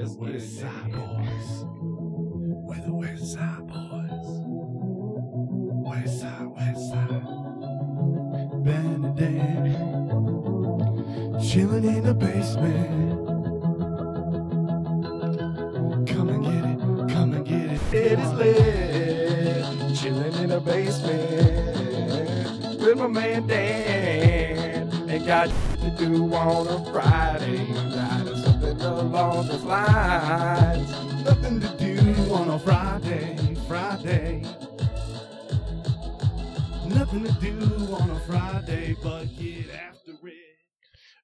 West, West Side Boys. We're the West Side Boys. West Side, West Side. Benedict. Chilling in the basement. Come and get it, come and get it. It is lit. Chilling in the basement. With my man Dan. Ain't got shit to do on a Friday night or something along those lines. Nothing to do on a Friday, Friday. Nothing to do on a Friday but get after it.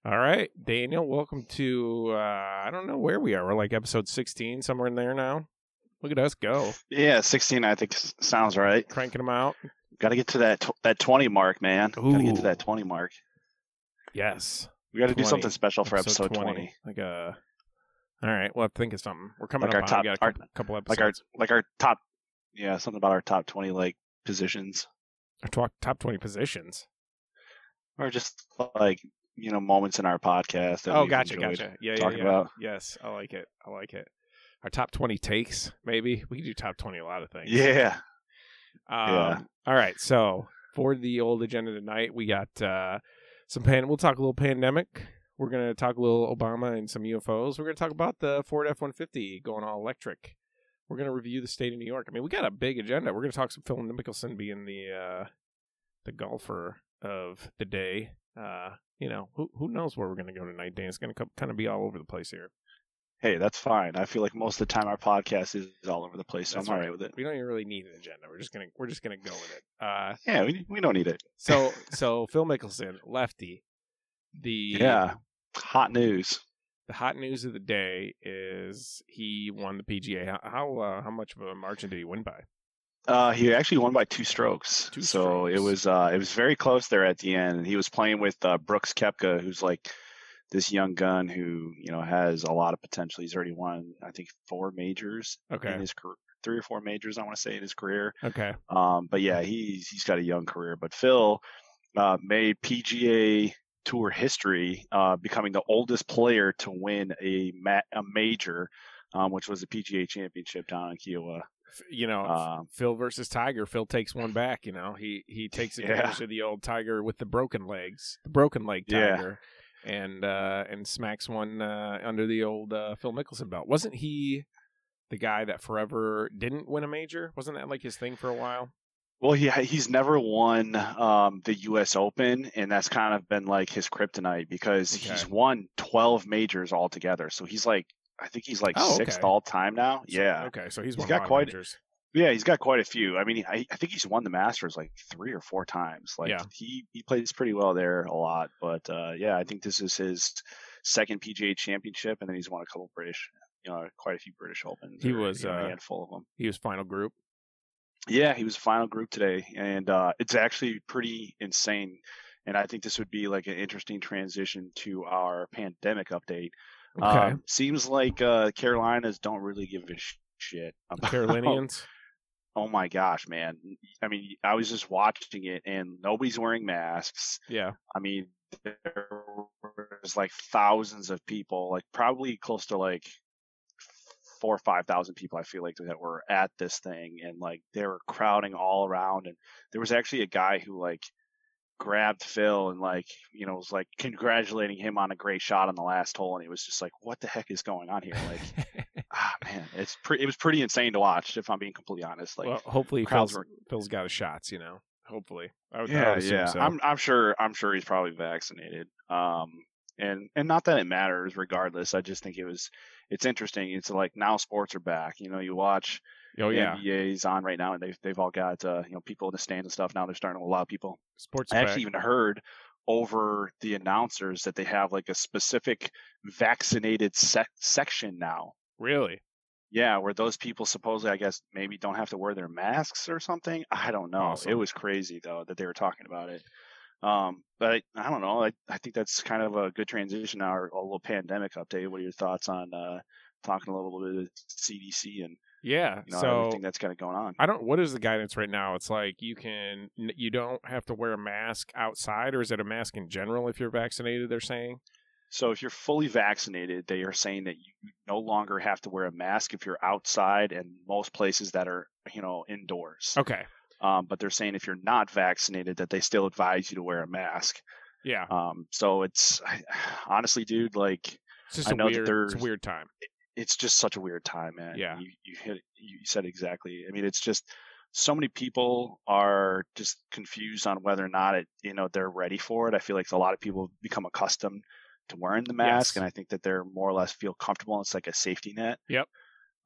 All right, Daniel, welcome to uh I don't know where we are. We're like episode 16, somewhere in there now. Look at us go. Yeah, 16 I think sounds right. Cranking them out. Got to get to that tw- that 20 mark, man. Got to get to that 20 mark. Yes. We got to do something special for episode 20. Like a All right, well, think of something. We're coming Like up our on top- we got a our- couple, couple Like our like our top yeah, something about our top 20 like positions Our top, top 20 positions. or just like, you know, moments in our podcast that Oh, gotcha, gotcha. Yeah, yeah, yeah. about. Yes, I like it. I like it. Our top 20 takes, maybe. We can do top 20 a lot of things. Yeah. Um, Yeah. All right. So for the old agenda tonight, we got uh, some pan. We'll talk a little pandemic. We're gonna talk a little Obama and some UFOs. We're gonna talk about the Ford F one fifty going all electric. We're gonna review the state of New York. I mean, we got a big agenda. We're gonna talk some Phil Mickelson being the uh, the golfer of the day. Uh, you know, who who knows where we're gonna go tonight? Dan, it's gonna co- kind of be all over the place here. Hey, that's fine. I feel like most of the time our podcast is all over the place, so That's I'm all right. right with it. We don't even really need an agenda. We're just gonna we're just gonna go with it. Uh, Yeah, we we don't need it. So so Phil Mickelson, lefty. The Yeah. Hot news. the hot news of the day is he won the PGA. How how, uh, how much of a margin did he win by? Uh, he actually won by two strokes. Two so it was uh, it was very close there at the end. And he was playing with uh, Brooks Koepka, who's like this young gun who you know has a lot of potential. He's already won, I think, four majors Okay. in his career, three or four majors, I want to say, in his career. Okay. Um, but yeah, he's he's got a young career. But Phil uh, made PGA Tour history, uh, becoming the oldest player to win a ma- a major, um, which was the PGA Championship down in Kiawah. You know, Um, Phil versus Tiger. Phil takes one back. You know, he he takes Yeah. advantage of the old Tiger with the broken legs, the broken leg Yeah. Tiger, and uh, and smacks one uh, under the old uh, Phil Mickelson belt. Wasn't he the guy that forever didn't win a major? Wasn't that like his thing for a while? Well, he he's never won um, the U.S. Open, and that's kind of been like his kryptonite because he's won twelve majors altogether. So he's like, I think he's like Oh, sixth okay. all time now. So- yeah, Okay, so he's, He's won got a quite- majors. yeah, he's got quite a few. I mean, I, I think he's won the Masters like three or four times. Like Yeah. he he plays pretty well there a lot. But uh, yeah, I think this is his second PGA Championship, and then he's won a couple British, you know, quite a few British Opens. He was, know, uh, a handful of them. He was final group. Yeah, he was the final group today, and uh, it's actually pretty insane. And I think this would be like an interesting transition to our pandemic update. Okay, Um, seems like uh, Carolinas don't really give a sh- shit about Carolinians. Oh my gosh, man! I mean, I was just watching it, and nobody's wearing masks. Yeah, I mean, there was like thousands of people, like probably close to like four or five thousand people. I feel like that were at this thing, and like they were crowding all around. And there was actually a guy who like grabbed Phil and like you know was like congratulating him on a great shot on the last hole, and he was just like, "What the heck is going on here?" Like, ah, man, it's pretty. It was pretty insane to watch, if I'm being completely honest. Like, well, hopefully Phil's, were- Phil's got his shots. You know, hopefully. I would, I yeah, would yeah. so. I'm I'm sure I'm sure he's probably vaccinated. Um, and and not that it matters. Regardless, I just think it was it's interesting. It's like now sports are back. You know, you watch oh yeah, NBA's on right now, and they've they've all got uh, you know people in the stands and stuff. Now they're starting to allow people. sports. I back. actually even heard over the announcers that they have like a specific vaccinated sec- section now. really. Yeah, where those people supposedly, I guess, maybe don't have to wear their masks or something. I don't know. Awesome. It was crazy though that they were talking about it. Um, but I, I don't know. I, I think that's kind of a good transition now, or a little pandemic update. What are your thoughts on uh, talking a little bit of CDC and Yeah. you know so everything that's kind of going on? I don't. What is the guidance right now? It's like you can. You don't have to wear a mask outside, or is it a mask in general if you're vaccinated? They're saying. So if you're fully vaccinated, they are saying that you no longer have to wear a mask if you're outside and most places that are, you know, indoors. Okay. Um, but they're saying if you're not vaccinated, that they still advise you to wear a mask. Yeah. Um, so it's honestly, dude, like It's just I know that weird. It's a weird time. it's just such a weird time, man. Yeah. You you hit you said exactly. I mean, it's just so many people are just confused on whether or not it you know they're ready for it. I feel like a lot of people become accustomed to wearing the mask, Yes. and I think that they're more or less feel comfortable. It's like a safety net. Yep.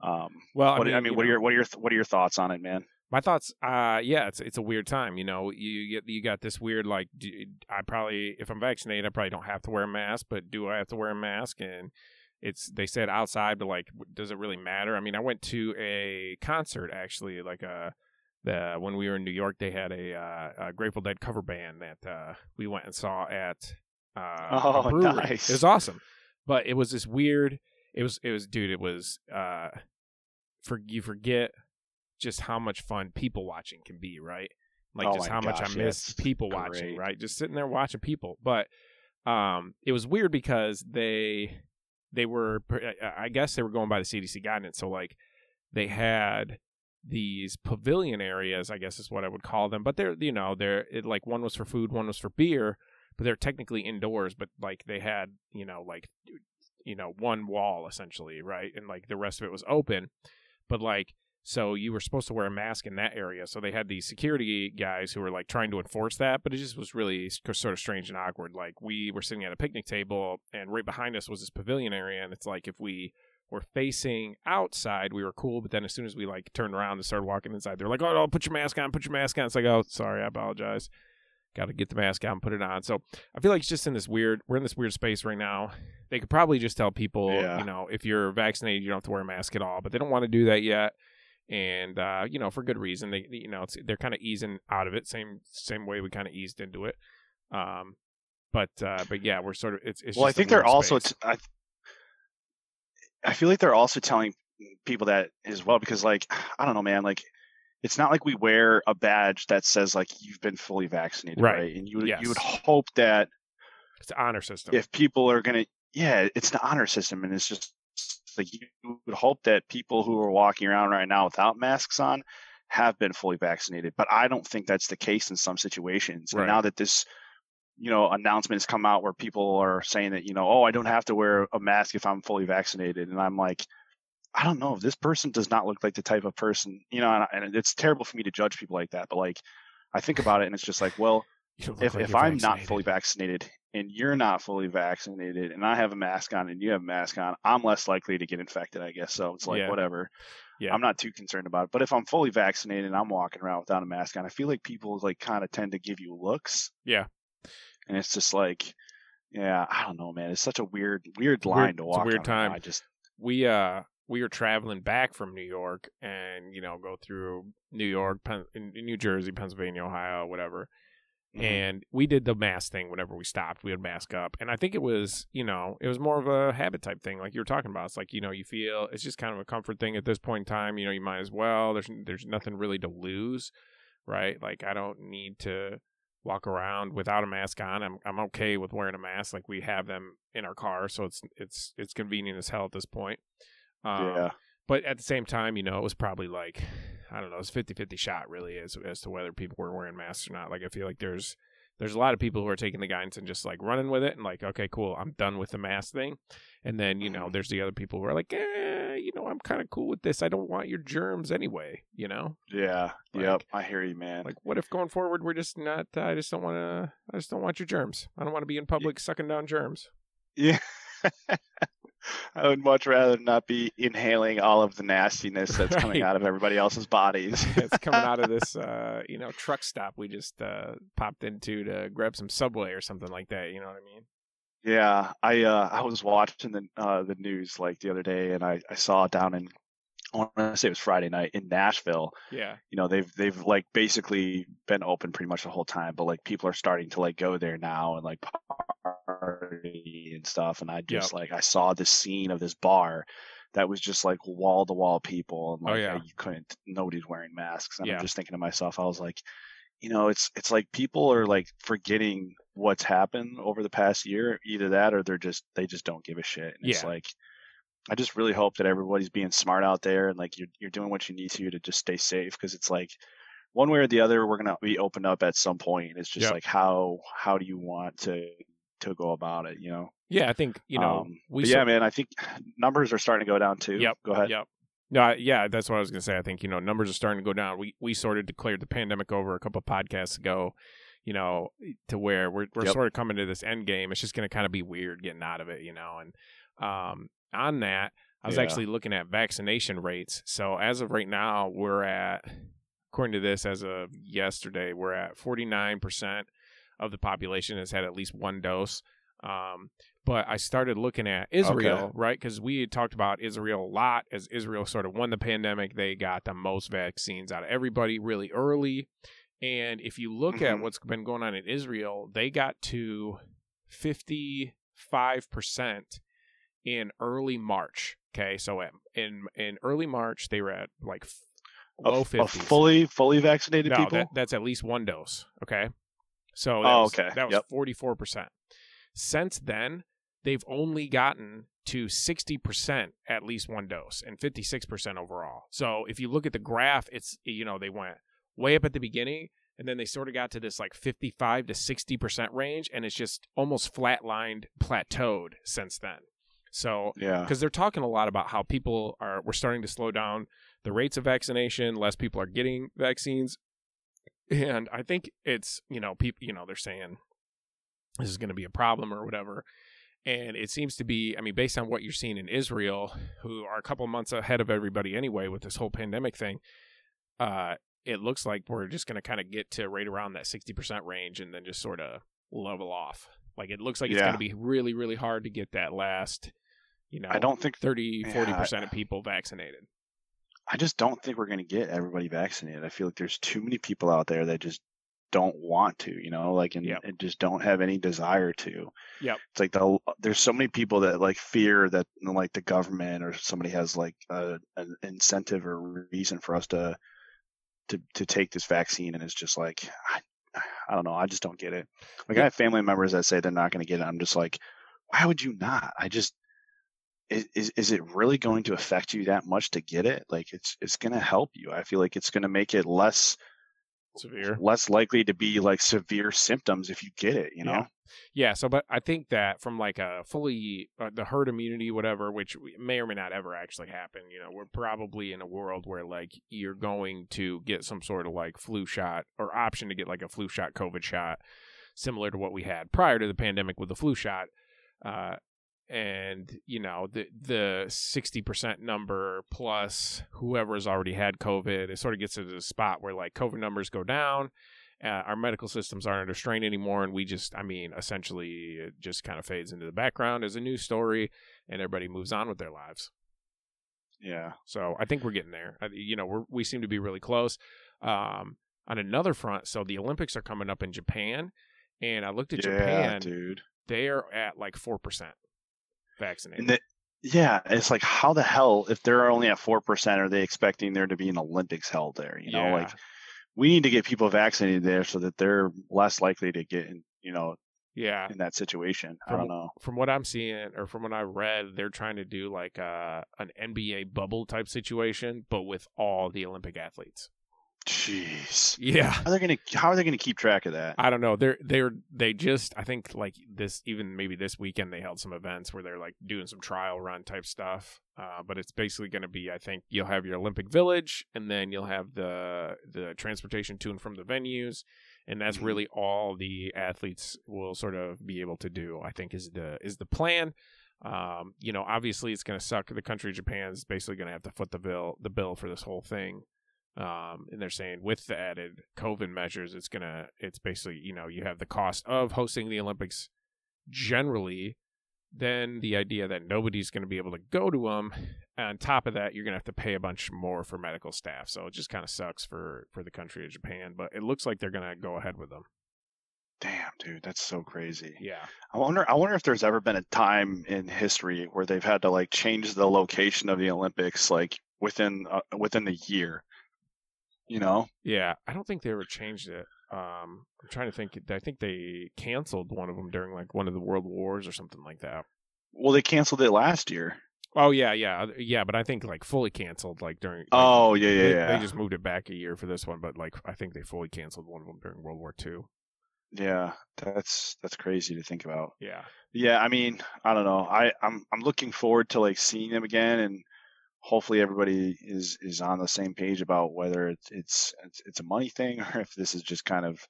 Um. Well, what, I mean, you what are your what are your what are your thoughts on it, man? My thoughts, uh, yeah, it's it's a weird time. You know, you get you got this weird like, do, I probably if I'm vaccinated, I probably don't have to wear a mask, but do I have to wear a mask? And it's they said outside, but like, does it really matter? I mean, I went to a concert actually, like a the when we were in New York, they had a, uh, a Grateful Dead cover band that uh, we went and saw at uh, Oh, nice. It was awesome, but it was this weird. It was it was dude. It was uh, for you forget just how much fun people watching can be, right? Like Oh just how much I miss people watching, right? Just sitting there watching people. But um it was weird because they they were I- I guess they were going by the CDC guidance. So like they had these pavilion areas, I guess is what I would call them. But they're you know, they're it, like one was for food, one was for beer, but they're technically indoors, but like they had, you know, like you know, one wall essentially, right? And like the rest of it was open. But like so you were supposed to wear a mask in that area. So they had these security guys who were like trying to enforce that, but it just was really sort of strange and awkward. Like we were sitting at a picnic table and right behind us was this pavilion area and it's like if we were facing outside, we were cool, but then as soon as we like turned around and started walking inside, they're like, "Oh, no, put your mask on, put your mask on." It's like, "Oh, sorry, I apologize." Got to get the mask out and put it on. So I feel like it's just in this weird. We're in this weird space right now. They could probably just tell people, Yeah. you know, if you're vaccinated, you don't have to wear a mask at all. But they don't want to do that yet, and uh, you know, for good reason. They, you know, it's, they're kind of easing out of it, same same way we kind of eased into it. Um, but uh, but yeah, we're sort of. It's, it's well, I think they're also. space. T- I, I feel like they're also telling people that as well because, like, I don't know, man. Like, it's not like we wear a badge that says like you've been fully vaccinated, Right. right? And you would Yes. you would hope that it's an honor system. if people are gonna, yeah, it's the honor system, and it's just like you would hope that people who are walking around right now without masks on have been fully vaccinated. But I don't think that's the case in some situations. Right. And now that this you know announcements come out where people are saying that you know oh i don't have to wear a mask if i'm fully vaccinated and i'm like i don't know if this person does not look like the type of person you know and, and it's terrible for me to judge people like that but like i think about it and it's just like well You don't look if, like if i'm not fully vaccinated and you're not fully vaccinated and i have a mask on and you have a mask on i'm less likely to get infected i guess so it's like Yeah. whatever Yeah. i'm not too concerned about it but if i'm fully vaccinated and i'm walking around without a mask on i feel like people like kind of tend to give you looks Yeah. and it's just like yeah i don't know man it's such a weird weird line weird- to it's a walk weird time. i just we uh we were traveling back from New York and you know go through New York, Pen- New Jersey, Pennsylvania, Ohio, whatever. Mhm. And we did the mask thing whenever we stopped. We would mask up, and I think it was you know it was more of a habit type thing, like you were talking about. It's like you know you feel it's just kind of a comfort thing at this point in time. You know you might as well. There's there's nothing really to lose, right? Like I don't need to walk around without a mask on. I'm I'm okay with wearing a mask. Like we have them in our car, so it's it's it's convenient as hell at this point. Um, yeah But at the same time, you know, it was probably like I don't know, it's 50-50 shot really as as to whether people were wearing masks or not. Like I feel like there's there's a lot of people who are taking the guidance and just like running with it and like, okay, cool, I'm done with the mask thing. And then, you know, Mhm. there's the other people who are like, eh, you know, I'm kind of cool with this. I don't want your germs anyway, you know? yeah Like- yep i hear you man Like, what if going forward we're just not? Uh, I just don't want to. I just don't want your germs. I don't want to be in public sucking down germs. Yeah. I would much rather not be inhaling all of the nastiness that's coming out of everybody else's bodies. it's coming out of this, uh, you know, truck stop we just uh, popped into to grab some Subway or something like that. You know what I mean? yeah, I uh, I was watching the uh, the news like the other day, and I, I saw down in I want to say it was Friday night in Nashville. Yeah. You know, they've they've like basically been open pretty much the whole time, but like people are starting to like go there now and like party and stuff. And I just like I saw this scene of this bar that was just like wall to wall people and Oh, like yeah. you couldn't nobody's wearing masks. And Yeah. I'm just thinking to myself, I was like, you know, it's it's like people are like forgetting what's happened over the past year. Either that, or they're just they just don't give a shit. And It's like I just really hope that everybody's being smart out there and like you're you're doing what you need to to just stay safe because it's like one way or the other we're gonna be opened up at some point. It's just Yep. like how how do you want to to go about it? You know. Yeah, I think you know Um, we yeah, man. I think numbers are starting to go down too. Yep. Go ahead. Yep. No, I- yeah, that's what I was gonna say. I think you know numbers are starting to go down. We we sort of declared the pandemic over a couple of podcasts ago. You know, to where we're we're Yep. sort of coming to this end game. It's just gonna kind of be weird getting out of it. You know, and um, on that, I was Yeah. actually looking at vaccination rates. So as of right now, we're at according to this, as of yesterday, we're at forty nine percent of the population has had at least one dose. Um, but I started looking at Israel, Okay. right? Because we had talked about Israel a lot as Israel sort of won the pandemic. They got the most vaccines out of everybody really early. And if you look at Mhm. what's been going on in Israel, they got to 55% in early March. Okay. So at, in, in early March, they were at like low Of, 50s. of fully fully vaccinated No, people. that, that's at least one dose. Okay. So Oh, that was, okay. that was forty four percent. Since then, they've only gotten to sixty percent at least one dose and fifty six percent overall. So if you look at the graph, it's you know they went way up at the beginning and then they sort of got to this like fifty five to sixty percent range, and it's just almost flatlined, plateaued since then. So yeah. because they're talking a lot about how people are we're starting to slow down the rates of vaccination less people are getting vaccines and i think it's you know people you know they're saying this is going to be a problem or whatever. And it seems to be i mean based on what you're seeing in israel who are a couple months ahead of everybody anyway with this whole pandemic thing uh it looks like we're just going to kind of get to right around that 60% range and then just sort of level off. Like it looks like it's Yeah. going to be really really hard to get that last you know I don't think 30 40% of people vaccinated I just don't think we're going to get everybody vaccinated. I feel like there's too many people out there that just don't want to, you know, like and, Yep. and just don't have any desire to. Yeah. It's like the there's so many people that like fear that like the government or somebody has like a, an incentive or reason for us to to to take this vaccine, and it's just like I, I don't know. I just don't get it. Like I have family members that say they're not going to get it. I'm just like, why would you not? I just is, is it really going to affect you that much to get it? Like it's it's going to help you. I feel like it's going to make it less severe less likely to be like severe symptoms if you get it. You know? Yeah. yeah so but i think that from like a fully uh, the herd immunity whatever which may or may not ever actually happen you know we're probably in a world where like you're going to get some sort of like flu shot or option to get like a flu shot covid shot similar to what we had prior to the pandemic with the flu shot uh and you know the the 60% number plus whoever's already had covid it sort of gets to the spot where like covid numbers go down uh, our medical systems aren't under strain anymore and we just i mean essentially it just kind of fades into the background as a news story and everybody moves on with their lives Yeah. so i think we're getting there I, you know we're, we seem to be really close um, on another front so the olympics are coming up in japan and i looked at yeah, japan dude. they're at like 4% vaccinated And the, yeah, it's like how the hell if they're only at four percent, are they expecting there to be an Olympics held there? You know, Yeah. like we need to get people vaccinated there so that they're less likely to get in, you know, yeah in that situation. I From- don't know. from what I'm seeing or from what I read, they're trying to do like uh, an NBA bubble type situation, but with all the Olympic athletes. Jeez. Yeah. How are they gonna how are they gonna keep track of that? I don't know. They're they're they just I think like this even maybe this weekend they held some events where they're like doing some trial run type stuff. Uh, but it's basically going to be I think you'll have your Olympic Village and then you'll have the the transportation to and from the venues, and that's Mhm. really all the athletes will sort of be able to do. I think is the is the plan. Um, you know, obviously it's going to suck. The country of Japan is basically going to have to foot the bill the bill for this whole thing. Um, and they're saying with the added COVID measures, it's gonna, it's basically, you know, you have the cost of hosting the Olympics generally, then the idea that nobody's going to be able to go to them. On top of that, you're going to have to pay a bunch more for medical staff. So it just kind of sucks for for the country of Japan. But it looks like they're going to go ahead with them. Damn, dude, that's so crazy. Yeah, I wonder I wonder if there's ever been a time in history where they've had to like change the location of the Olympics like within uh, within the year. You know? yeah. I don't think they ever changed it. Um, I'm trying to think. I think they canceled one of them during like one of the world wars or something like that. Well, they canceled it last year. Oh yeah, yeah, yeah. But I think like fully canceled like during. Like, Oh yeah, yeah, they, yeah. They just moved it back a year for this one, but like I think they fully canceled one of them during World War II. Yeah, that's that's crazy to think about. Yeah. Yeah, I mean, I don't know. I I'm I'm looking forward to like seeing them again, and hopefully everybody is is on the same page about whether it's it's it's, it's a money thing or if this is just kind of.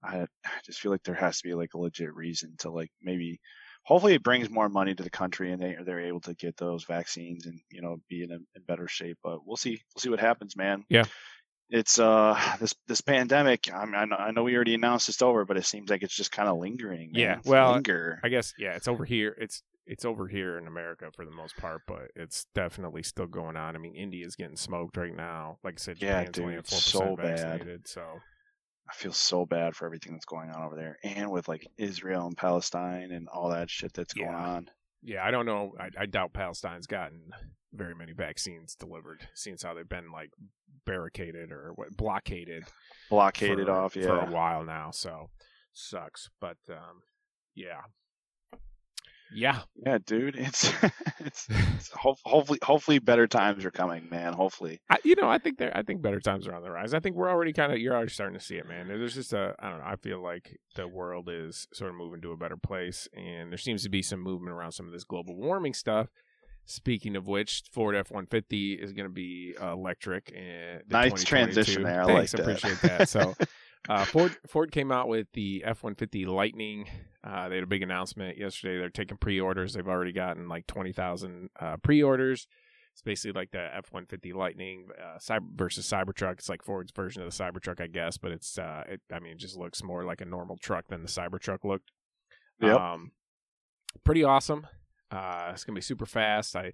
I, I just feel like there has to be like a legit reason to like maybe. Hopefully, it brings more money to the country, and they they're able to get those vaccines and you know be in a in better shape. But we'll see. We'll see what happens, man. Yeah. It's uh this this pandemic. I mean, I know, I know we already announced it's over, but it seems like it's just kind of lingering. Man. Yeah, It's well, linger. I guess yeah, it's over here. It's it's over here in America for the most part, but it's definitely still going on. I mean, India's getting smoked right now. Like I said, Yeah, Japan's dude, four so bad. vaccinated. So I feel so bad for everything that's going on over there, and with like Israel and Palestine and all that shit that's going on. yeah, I don't know. I, I doubt Palestine's gotten very many vaccines delivered, since how they've been like barricaded or what blockaded Blockaded for, off, for a while now. So sucks, but um, yeah, yeah. Yeah, dude, it's it's, it's ho- hopefully hopefully better times are coming, man. Hopefully. I, you know, I think there. I think better times are on the rise. I think we're already kind of. You're already starting to see it, man. There's just a. I don't know. I feel like the world is sort of moving to a better place, and there seems to be some movement around some of this global warming stuff. Speaking of which, Ford F one fifty is going to be uh, electric. And Nice transition there. I Thanks, like that. appreciate that. So, uh, Ford Ford came out with the F one fifty Lightning. Uh, they had a big announcement yesterday. They're taking pre-orders. They've already gotten like twenty thousand uh, pre-orders. It's basically like the F one fifty Lightning uh, cyber versus Cybertruck. It's like Ford's version of the Cybertruck, I guess, but it's uh, it, I mean, it just looks more like a normal truck than the Cybertruck looked. Yep. Um, pretty awesome. Uh, it's gonna be super fast. I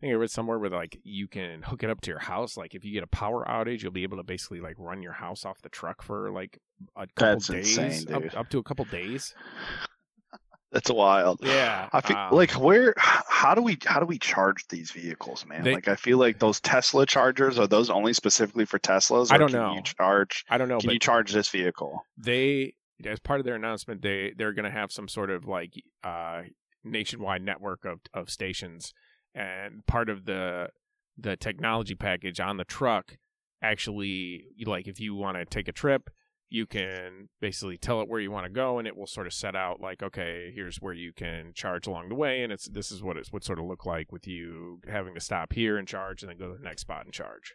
think I read somewhere where like you can hook it up to your house. Like if you get a power outage, you'll be able to basically like run your house off the truck for like a couple That's days, insane, up, dude. up to a couple days. That's wild. Yeah, I feel um, like where how do we how do we charge these vehicles, man? They- like I feel like those Tesla chargers are those only specifically for Teslas? I don't can know. You charge I don't know, can but you charge this vehicle? they as part of their announcement they they're going to have some sort of like uh nationwide network of of stations and part of the the technology package on the truck actually like if you want to take a trip you can basically tell it where you want to go and it will sort of set out like okay here's where you can charge along the way and it's this is what it's would sort of look like with you having to stop here and charge and then go to the next spot and charge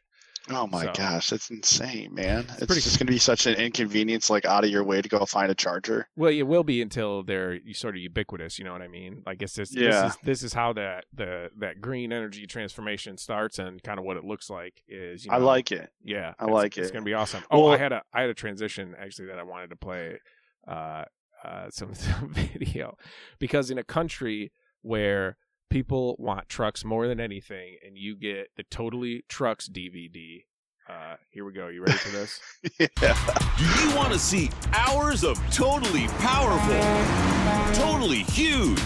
Oh my So- gosh, that's insane, man! It's, pretty just going to be such an inconvenience, like out of your way to go find a charger. Well, it will be until they're sort of ubiquitous. You know what I mean? Like it's just Yeah. this is this is how that the that green energy transformation starts and kind of what it looks like is. You know, I like it. Yeah, I like it. It's gonna be awesome. Oh, I had a I had a transition actually that I wanted to play uh, uh, some, some video because in a country where people want trucks more than anything, and you get the Totally Trucks DVD. Uh, here we go. You ready for this? yeah. Do you want to see hours of totally powerful, totally huge,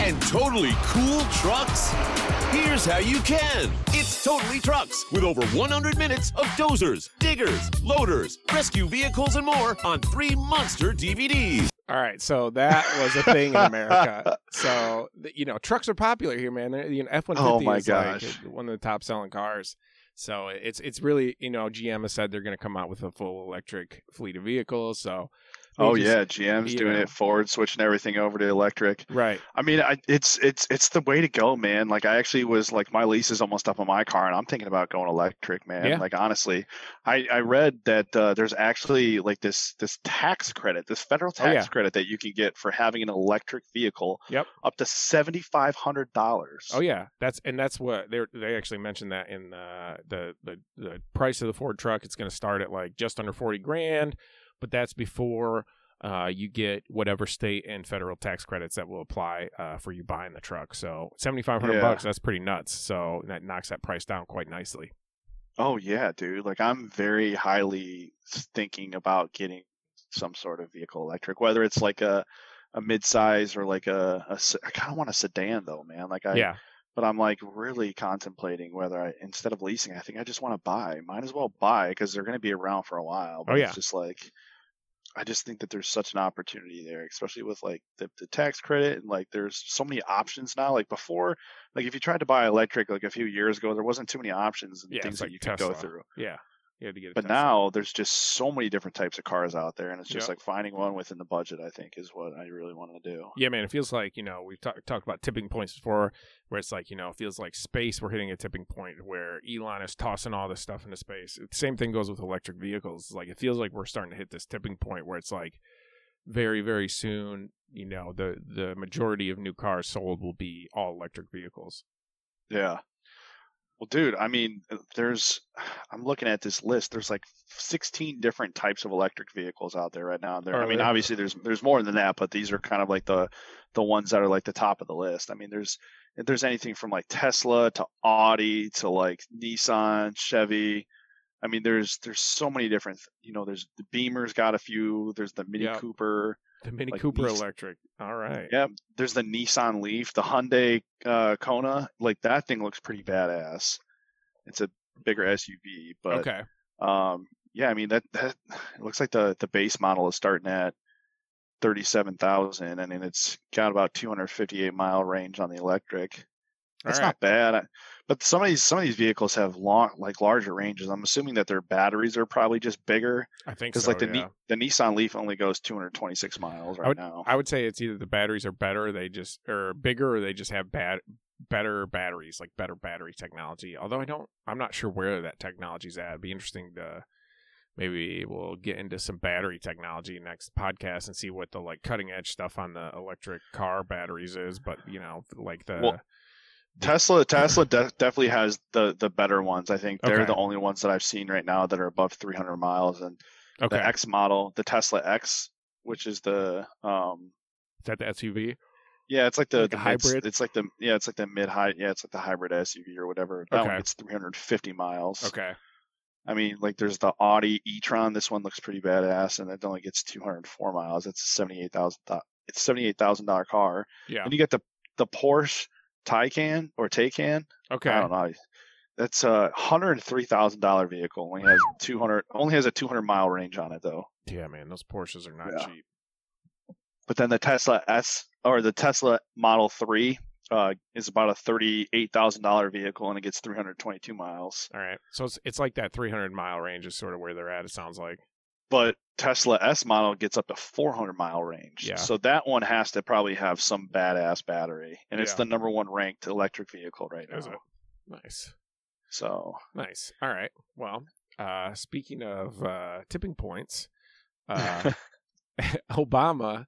and totally cool trucks? Here's how you can. It's Totally Trucks with over 100 minutes of dozers, diggers, loaders, rescue vehicles, and more on three monster DVDs. All right, so that was a thing in America. So you know, trucks are popular here, man. They're- You know, F one Oh fifty my is like gosh. one of the top selling cars. So it's it's really you know GM has said they're going to come out with a full electric fleet of vehicles. So Oh just- yeah, GM's doing yeah. it. Ford switching everything over to electric. right. I mean, I, it's it's it's the way to go, man. Like I actually was like my lease is almost up on my car, and I'm thinking about going electric, man. Yeah. Like honestly, I I read that uh, there's actually like this this tax credit, this federal Oh, tax yeah. credit that you can get for having an electric vehicle. Yep. Up to seventy five hundred dollars. Oh yeah, that's and that's what they they actually mentioned that in the the the, the price of the Ford truck. It's going to start at like just under forty grand, but that's before uh, you get whatever state and federal tax credits that will apply uh, for you buying the truck. So seventy five hundred Yeah. bucks. That's pretty nuts. So that knocks that price down quite nicely. Oh yeah, dude. Like I'm very highly thinking about getting some sort of vehicle electric, whether it's like a a midsize or like a, a I kind of want a sedan though, man. Like I yeah, but I'm like really contemplating whether I instead of leasing, I think I just want to buy. Might as well buy because they're going to be around for a while. But Oh, yeah. it's just like I just think that there's such an opportunity there, especially with like the, the tax credit and like there's so many options now. Like before, like if you tried to buy electric like a few years ago, there wasn't too many options and Yeah, things that like you could go through. Yeah, you had to get. A But Tesla. now there's just so many different types of cars out there, and it's just Yep. like finding one within the budget. I think is what I really want to do. Yeah, man, it feels like you know we've talked talked about tipping points before, where it's like you know it feels like space. We're hitting a tipping point where Elon is tossing all this stuff into space. Same thing goes with electric vehicles. Like it feels like we're starting to hit this tipping point where it's like very very soon. You know the the majority of new cars sold will be all electric vehicles. Yeah. Well, dude, I mean, uh, there's, I'm looking at this list. There's like 16 different types of electric vehicles out there right now. There, I mean, obviously there's there's more than that, but these are kind of like the the ones that are like the top of the list. I mean, there's there's anything from like Tesla to Audi to like Nissan, Chevy. I mean, there's there's so many different. You know, there's the Beamer's got a few. There's the Mini. Cooper. The Mini Like Cooper electric. All right. Yeah, there's the Nissan Leaf, the Hyundai uh, Kona. Like that thing looks pretty badass. It's a bigger SUV, but okay. um, yeah, I mean that that it looks like the the base model is starting at thirty seven thousand, and then it's got about two hundred fifty eight mile range on the electric. That's right. not bad, I- but some of these some of these vehicles have long like larger ranges. I'm assuming that their batteries are probably just bigger I think because so. like the yeah. Ni- the Nissan Leaf only goes two hundred twenty six miles right would- now. I would say it's either the batteries are better, they just or bigger, or they just have bad better batteries, like better battery technology. Although I don't, I'm not sure where that technology's at. It'd be interesting to maybe we'll get into some battery technology next podcast and see what the like cutting edge stuff on the electric car batteries is. But you know, like the Well, Tesla Tesla de- definitely has the the better ones. I think they're Okay. the only ones that I've seen right now that are above 300 miles. And okay, the X model, the Tesla X, which is the um is that the SUV? yeah, it's like the, Like the mid- hybrid? It's like the yeah, it's like the mid high. Yeah, it's like the hybrid SUV or whatever. That Okay. one gets 350 miles. Okay, I mean, like there's the Audi e-tron. This one looks pretty badass, and it only gets 204 miles. It's a 78,000. It's 78,000 dollar car. yeah, And you get the the Porsche Taycan or Taycan. okay, I don't know. That's a hundred and three thousand dollar vehicle. Only has two hundred. Only has a two hundred mile range on it though. yeah, man, those Porsches are not Yeah. cheap. But then the Tesla S or the Tesla Model Three uh, is about a thirty eight thousand dollar vehicle and it gets three hundred twenty two miles. All right, so it's it's like that 300 mile range is sort of where they're at. It sounds like. But Tesla S model gets up to four hundred mile range. Yeah. So that one has to probably have some badass battery, and it's Yeah. the number one ranked electric vehicle right now. Nice. So Nice. All right. Well, uh, speaking of uh, tipping points, uh, Obama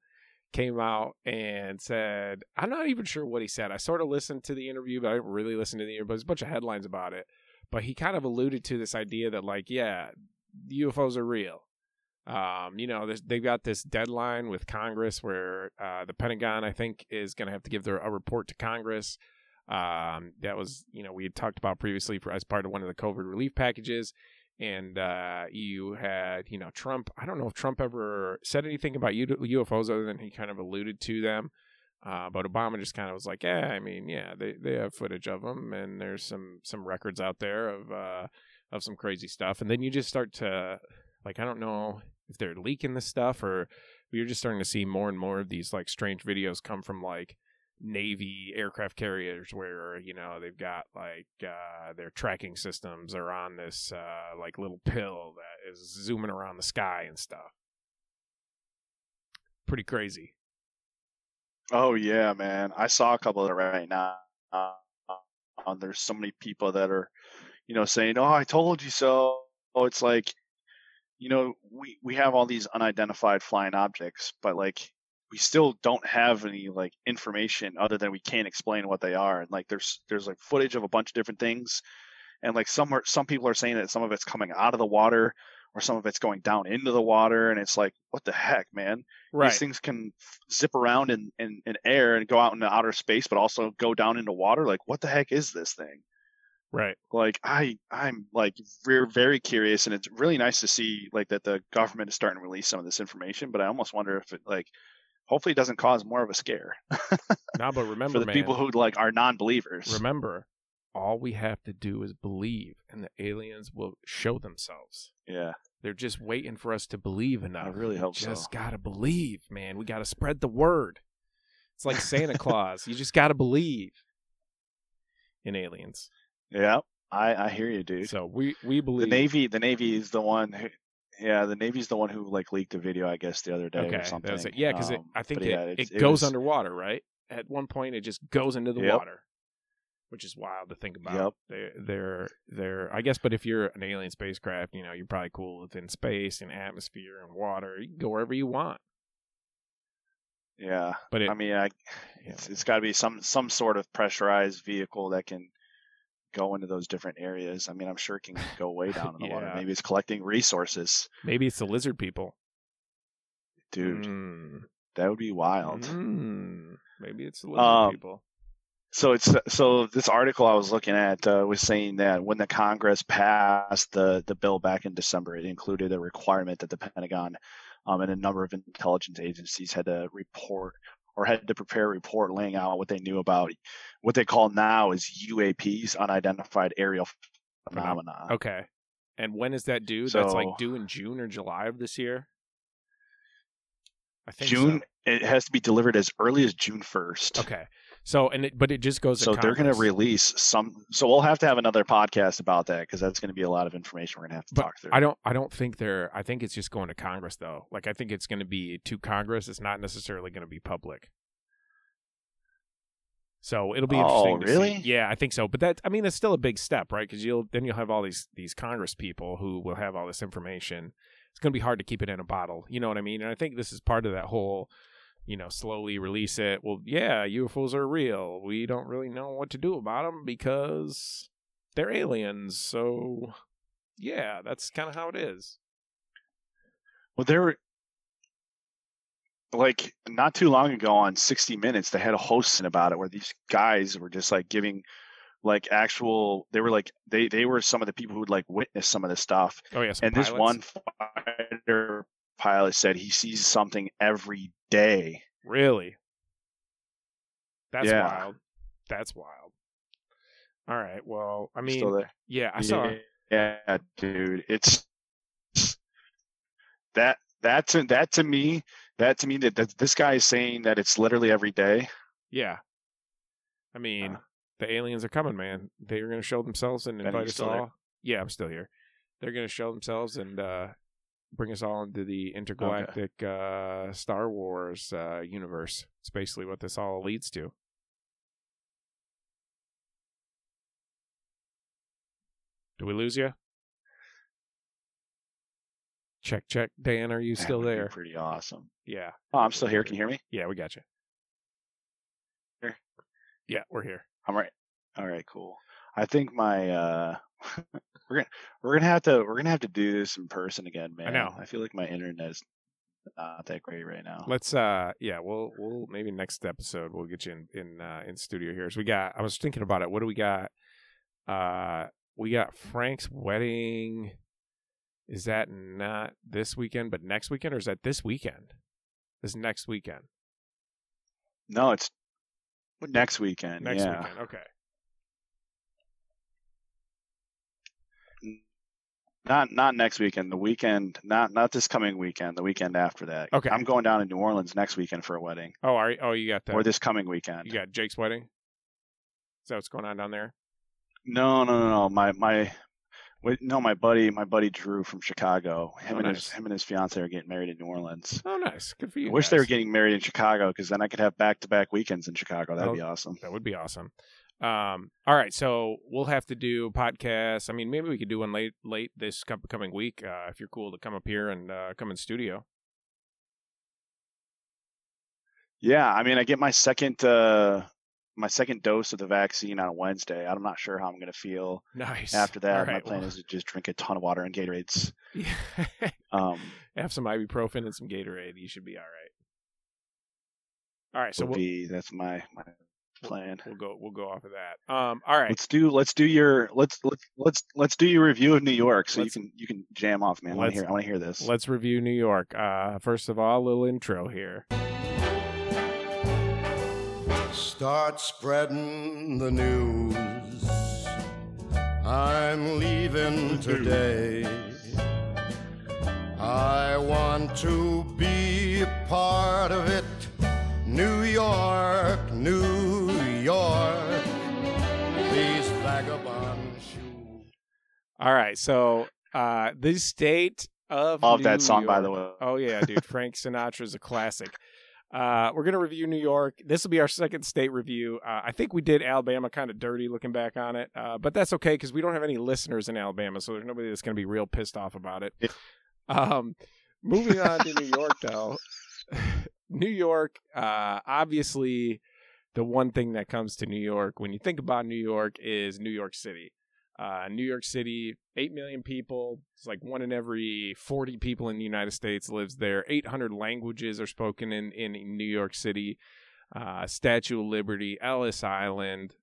came out and said, I'm not even sure what he said. I sort of listened to the interview, but I didn't really listen to the interview. But there's a bunch of headlines about it. But he kind of alluded to this idea that, like, yeah, UFOs are real. Um, you know, they've got this deadline with Congress where uh, the Pentagon, I think, is going to have to give their a report to Congress. Um, that was, you know, we had talked about previously for as part of one of the COVID relief packages. And uh, you had, you know, Trump. I don't know if Trump ever said anything about UFOs other than he kind of alluded to them. Uh, but Obama just kind of was like, yeah, I mean, yeah, they, they have footage of them, and there's some some records out there of uh, of some crazy stuff. And then you just start to like, I don't know if they're leaking this stuff or we are just starting to see more and more of these like strange videos come from like Navy aircraft carriers where you know they've got like uh, their tracking systems are on this uh, like little pill that is zooming around the sky and stuff. Pretty crazy. Oh yeah, man. I saw a couple of it right now. Uh, there's so many people that are, you know, saying, "Oh, I told you so." Oh, it's like, you know, we we have all these unidentified flying objects, but like we still don't have any like information other than we can't explain what they are. And like there's there's like footage of a bunch of different things, and like some are some people are saying that some of it's coming out of the water or some of it's going down into the water, and it's like, what the heck, man? Right. these things can f- zip around in, in, in air and go out into outer space, but also go down into water. Like, what the heck is this thing? Right. Like, I I'm like very very curious, and it's really nice to see like that the government is starting to release some of this information. But I almost wonder if it like, hopefully, it doesn't cause more of a scare Now, but remember, for the man, people who like are non-believers. remember all we have to do is believe, and the aliens will show themselves. Yeah, They're just waiting for us to believe enough. I really hope just so. gotta believe, man. We gotta spread the word. It's like Santa Claus. You just gotta believe in aliens. Yeah, I I hear you, dude. So we we believe the. Navy, the Navy is the one. Who, yeah, the Navy's the one who like leaked a video, I guess, the other day okay, or something. that's it. Yeah, because Um, I think it, yeah, it, it's- goes was- underwater, right? At one point, it just goes into the Yep. water, which is wild to think about. Yep. They, they're they're. I guess, but if you're an alien spacecraft, you know, you're probably cool within space and atmosphere and water. You can go wherever you want. Yeah, But it, I mean, I, Yeah. it's it's got to be some some sort of pressurized vehicle that can go into those different areas. I mean, I'm sure it can go way down in the water. Maybe it's collecting resources, maybe it's the lizard people. dude. Mm. That would be wild. Mm. Maybe it's the lizard Um, people. So it's so this article I was looking at uh, was saying that when the Congress passed the the bill back in December, it included a requirement that the Pentagon um, and a number of intelligence agencies had to report or had to prepare a report laying out what they knew about what they call now is UAPs, unidentified aerial uh-huh. phenomena. Okay. And when is that due? That's like due in June or July of this year. I think June. so. It has to be delivered as early as June first. Okay. So and it, but it just goes. So they're going to release some. So we'll have to have another podcast about that because that's going to be a lot of information we're going to have to But talk through. I don't. I don't think they're. I think it's just going to Congress though. Like I think it's going to be to Congress. It's not necessarily going to be public. So it'll be Oh, interesting. see. really? Yeah, I think so. But that. I mean, that's still a big step, right? Because you'll then you'll have all these these Congress people who will have all this information. It's going to be hard to keep it in a bottle. You know what I mean? And I think this is part of that whole. You know, slowly release it. Well, yeah, UFOs are real. We don't really know what to do about them because they're aliens. So, yeah, that's kind of how it is. Well, there were like not too long ago on 60 Minutes, they had a hosting about it where these guys were just like giving like actual. They were like they they were some of the people who would like witness some of this stuff. Oh yes, and this one fighter pilot said he sees something every day. really. That's Yeah. wild. That's wild. All right. Well, I mean, yeah, I saw. Yeah, dude, it's that that to that to me that to me that, that this guy is saying that it's literally every day. Yeah. I mean, Uh. the aliens are coming, man. They're going to show themselves and invite us all. there? Yeah, I'm still here. They're going to show themselves and uh, bring us all into the intergalactic uh, Star Wars uh, universe. It's basically what this all leads to. Do we lose you? Check, check. Dan, are you That still there? Pretty awesome. Yeah. Oh, I'm still here. Can you hear me? Yeah, we got you. Here? Yeah, we're here. I'm right. All right, cool. I think my uh we're gonna we're gonna have to we're gonna have to do this in person again, man. I know. I feel like my internet is not that great right now. Let's uh yeah, we'll we'll maybe next episode we'll get you in in uh, in studio here. So we got I was thinking about it. What do we got? Uh we got Frank's wedding. Is that not this weekend but next weekend or is that this weekend? This next weekend. No, it's next weekend. Next yeah. weekend. Okay. Not not next weekend. The weekend, not not this coming weekend. The weekend after that. Okay. I'm going down to New Orleans next weekend for a wedding, Oh, are you, oh you got that. or this coming weekend. you got Jake's wedding? Is that what's going on down there? No, no, no, no. My my, wait, no, my buddy, my buddy Drew from Chicago. Oh, him Oh, and nice. his him and his fiance are getting married in New Orleans. Oh nice. Good for you. I wish they were getting married in Chicago because then I could have back to back weekends in Chicago. That'd Oh, be awesome. That would be awesome. Um, all right, so we'll have to do podcasts. I mean, maybe we could do one late, late this coming week uh, if you're cool to come up here and uh, come in studio. Yeah, I mean, I get my second uh my second dose of the vaccine on Wednesday. I'm not sure how I'm going to feel Nice. after that. All my plan well, is to just drink a ton of water and Gatorades. yeah. Um, have some ibuprofen and some Gatorade. You should be all right. All right, so we'll, be that's my my plan. we'll go we'll go off of that. Um, all right, Let's do let's do your let's let's let's let's do your review of New York so Let's- you can you can jam off, man. I want to hear I want to hear this. let's review New York. Uh, first of all, a little intro here. Start spreading the news. I'm leaving today. I want to be a part of it. New York, New York. These vagabond shoes. All right, so uh, the state of Love New that song, by the way. Oh yeah, dude, Frank Sinatra's a classic. Uh, we're gonna review New York. This will be our second state review. Uh, I think we did Alabama kind of dirty looking back on it, uh, but that's okay because we don't have any listeners in Alabama, so there's nobody that's gonna be real pissed off about it. Um, moving on to New York, though. New York, uh, obviously, the one thing that comes to New York when you think about New York is New York City. Uh, New York City, 8 million people. It's like one in every 40 people in the United States lives there. 800 languages are spoken in, in New York City. Uh, Statue of Liberty, Ellis Island,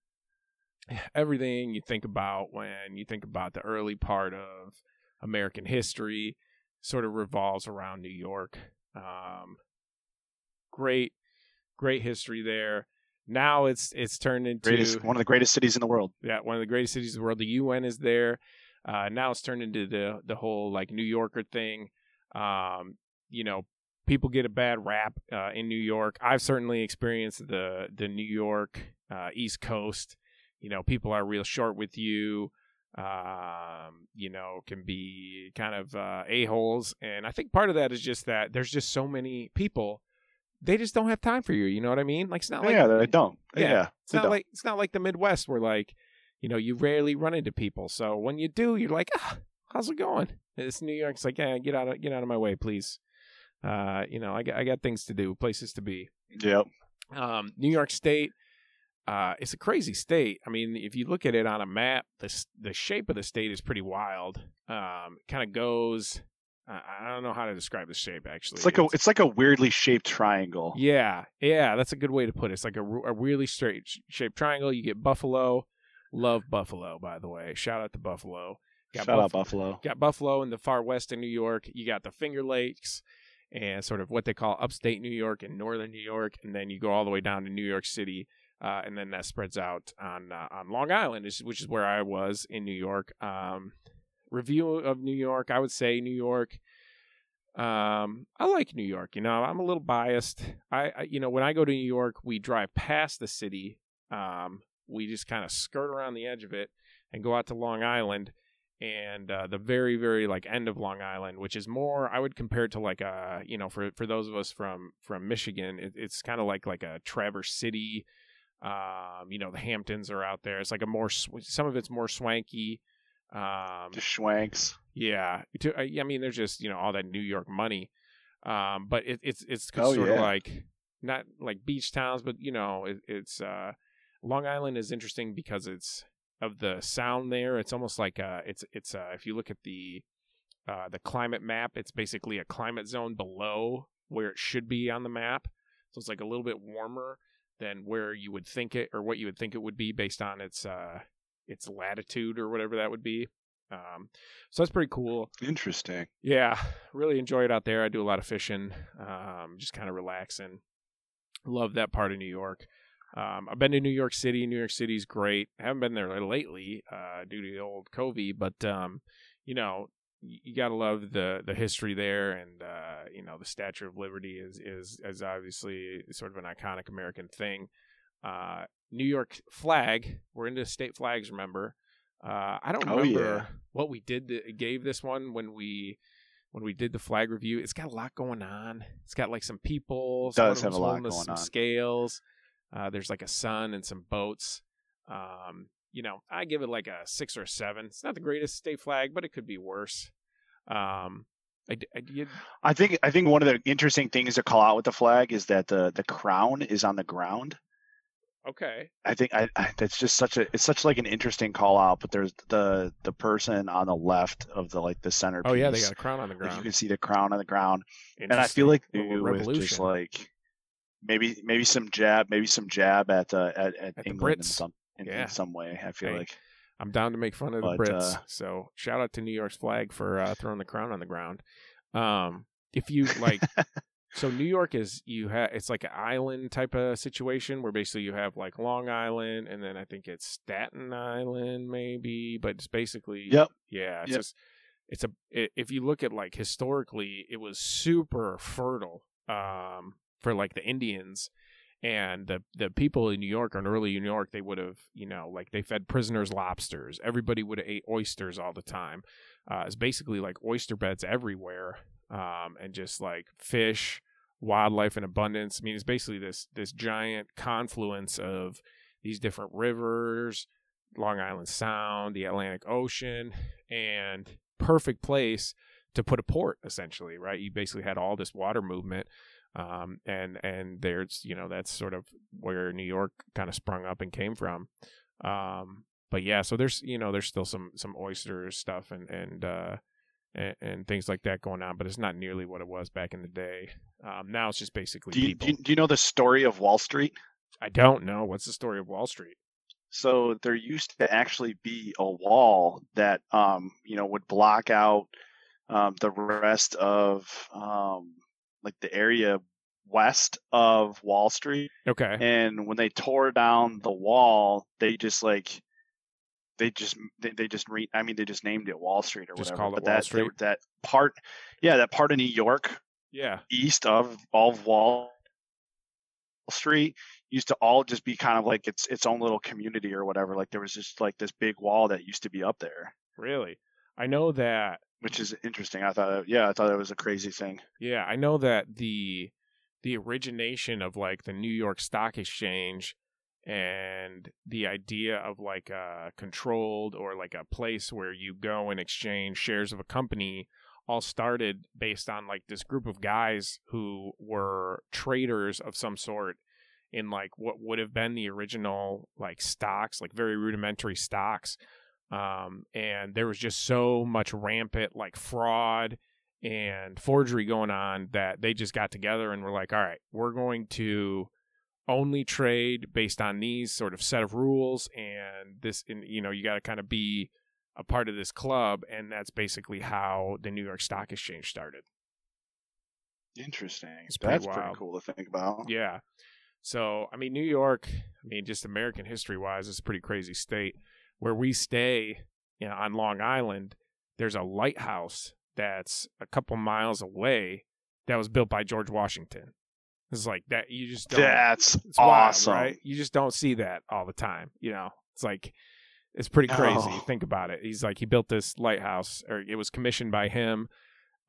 everything you think about when you think about the early part of American history sort of revolves around New York. Um, great, great history there. Now it's it's turned into Greatest, one of the greatest cities in the world. yeah, one of the greatest cities in the world. The UN is there. Uh, now it's turned into the the whole like New Yorker thing. Um, you know, people get a bad rap uh, in New York. I've certainly experienced the the New York uh, East Coast. You know, people are real short with you. Um, you know, can be kind of uh, a holes, and I think part of that is just that there's just so many people. They just don't have time for you. You know what I mean? Like it's not like yeah, they don't. Yeah, Yeah, it's not don't. like it's not like the Midwest where like, you know, you rarely run into people. So when you do, you're like, ah, how's it going? It's New York. It's like, yeah, get out of get out of my way, please. Uh, you know, I got I got things to do, places to be. Yep. Um, New York State, uh, it's a crazy state. I mean, if you look at it on a map, the the shape of the state is pretty wild. Um, kind of goes. I don't know how to describe the shape actually. It's like a it's like a weirdly shaped triangle. Yeah, yeah, that's a good way to put it. It's like a, a really straight shaped triangle. You get Buffalo. Love Buffalo, by the way. Shout out to Buffalo. Got Shout out Buffalo. Got Buffalo in the far west of New York. You got the Finger Lakes and sort of what they call upstate New York and northern New York, and then you go all the way down to New York City, uh, and then that spreads out on uh, on Long Island, which is where I was in New York. Um, review of New York, I would say New York. Um, I like New York. You know, I'm a little biased. I, I you know, when I go to New York, we drive past the city. Um, we just kind of skirt around the edge of it and go out to Long Island and uh, the very very like end of Long Island, which is more I would compare it to like a you know for for those of us from from Michigan, it, it's kind of like like a Traverse City. Um, you know the Hamptons are out there. It's like a more some of it's more swanky. Um, The Schwanks. yeah, to, I I mean, there's just you know all that New York money, um, but it, it's it's Oh, sort of like not like beach towns, but you know it, it's uh, Long Island is interesting because it's of the sound there. It's almost like uh, it's it's uh, if you look at the uh, the climate map, it's basically a climate zone below where it should be on the map, so it's like a little bit warmer than where you would think it or what you would think it would be based on its uh, its latitude or whatever that would be. Um, so that's pretty cool. Interesting. Yeah, really enjoy it out there. I do a lot of fishing, um, just kind of relaxing. Love that part of New York. Um, I've been to New York City. New York City's great. I haven't been there lately uh, due to the old COVID, but um, you know, you gotta love the the history there, and uh, you know, the Statue of Liberty is is is obviously sort of an iconic American thing. Uh, New York flag. We're into state flags. Remember? Uh, I don't Oh, remember yeah. what we did. To, gave this one when we when we did the flag review. It's got a lot going on. It's got like some people. It Some does have a lot going some on. Scales. Uh, there's like a sun and some boats. Um, you know, I give it like a six or a seven. It's not the greatest state flag, but it could be worse. Um, I, I did- I think I think one of the interesting things to call out with the flag is that the the crown is on the ground. Okay. I think I, I that's just such a it's such like an interesting call out. But there's the the person on the left of the like the center. Oh yeah, they got a crown on the Like, you can see the crown on the ground, and I feel like Little they with just like maybe maybe some jab, maybe some jab at uh, at, at, the England in Brits. some in, in some way. I feel Hey, like I'm down to make fun of the Brits. uh, so shout out to New York's flag for uh, throwing the crown on the ground. Um, if you like, So New York is you have it's like an island type of situation where basically you have like Long Island and then I think it's Staten Island maybe, but it's basically Yep. yeah, it's Yep. just it's a i- if you look at like historically it was super fertile um for like the Indians and the the people in New York or in early New York they would have you know like they fed prisoners lobsters everybody would have ate oysters all the time uh, it's basically like oyster beds everywhere um, and just like fish wildlife in abundance I mean it's basically this this giant confluence of these different rivers Long Island Sound the Atlantic Ocean and perfect place to put a port essentially right you basically had all this water movement um, and and there's you know that's sort of where New York kind of sprung up and came from. Um, but yeah, so there's you know there's still some some oyster stuff and and uh, and, and things like that going on, but it's not nearly what it was back in the day. Um, now it's just basically Do you, do you do you know the story of Wall Street? I don't know what's the story of Wall Street. So there used to actually be a wall that um, you know would block out um, the rest of um, like the area west of Wall Street. Okay, And when they tore down the wall, they just like they just they, they just re I mean they just named it Wall Street or Just whatever. but Wall that Street? that part, yeah, that part of New York yeah, east of all of Wall Street used to all just be kind of like its its own little community or whatever. Like there was just like this big wall that used to be up there, really. I know that which is interesting. I thought, yeah, I thought it was a crazy thing. Yeah, I know that the the origination of like the New York Stock Exchange and the idea of like a controlled or like a place where you go and exchange shares of a company all started based on like this group of guys who were traders of some sort in like what would have been the original like stocks, like very rudimentary stocks. Um, and there was just so much rampant like fraud and forgery going on that they just got together and were like, all right, we're going to only trade based on these sort of set of rules and this and you know you got to kind of be a part of this club and that's basically how the New York Stock Exchange started. Interesting. It's pretty That's pretty cool to think about. Yeah. So, I mean, New York, I mean, just American history wise, is a pretty crazy state. Where we stay you know, on Long Island, there's a lighthouse that's a couple miles away that was built by George Washington. It's like that. You just don't. That's it's wild, awesome. right? You just don't see that all the time. You know, it's like it's pretty crazy. No. Think about it. He's like he built this lighthouse, or it was commissioned by him,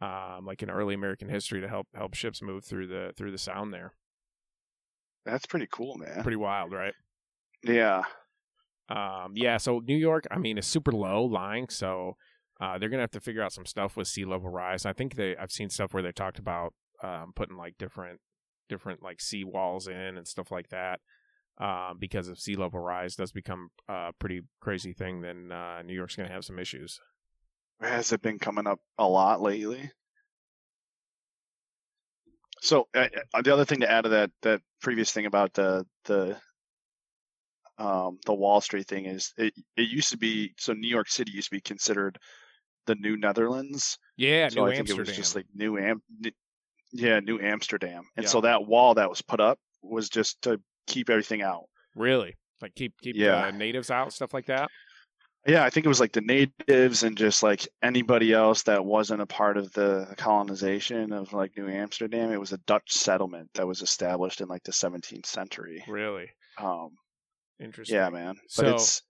um, like in early American history to help help ships move through the through the Sound there. That's pretty cool, man. Pretty wild, right? yeah. Um, yeah. So New York, I mean, is super low lying, so uh, they're gonna have to figure out some stuff with sea level rise. I think they I've seen stuff where they talked about um, putting like different different like sea walls in and stuff like that. Um, because if sea level rise does become a pretty crazy thing, then uh, New York's gonna have some issues. Has it been coming up a lot lately? So uh, uh, the other thing to add to that that previous thing about the the um, the Wall Street thing is it it used to be so New York City used to be considered the New Netherlands. Yeah, so New I think Amsterdam. it was just like New Am, N- yeah, New Amsterdam, and Yeah. so that wall that was put up was just to keep everything out. really like keep keep Yeah. the natives out, stuff like that. Yeah, I think it was like the natives and just like anybody else that wasn't a part of the colonization of like New Amsterdam. It was a Dutch settlement that was established in like the 17th century. Really Um, interesting. yeah, man. But So- it's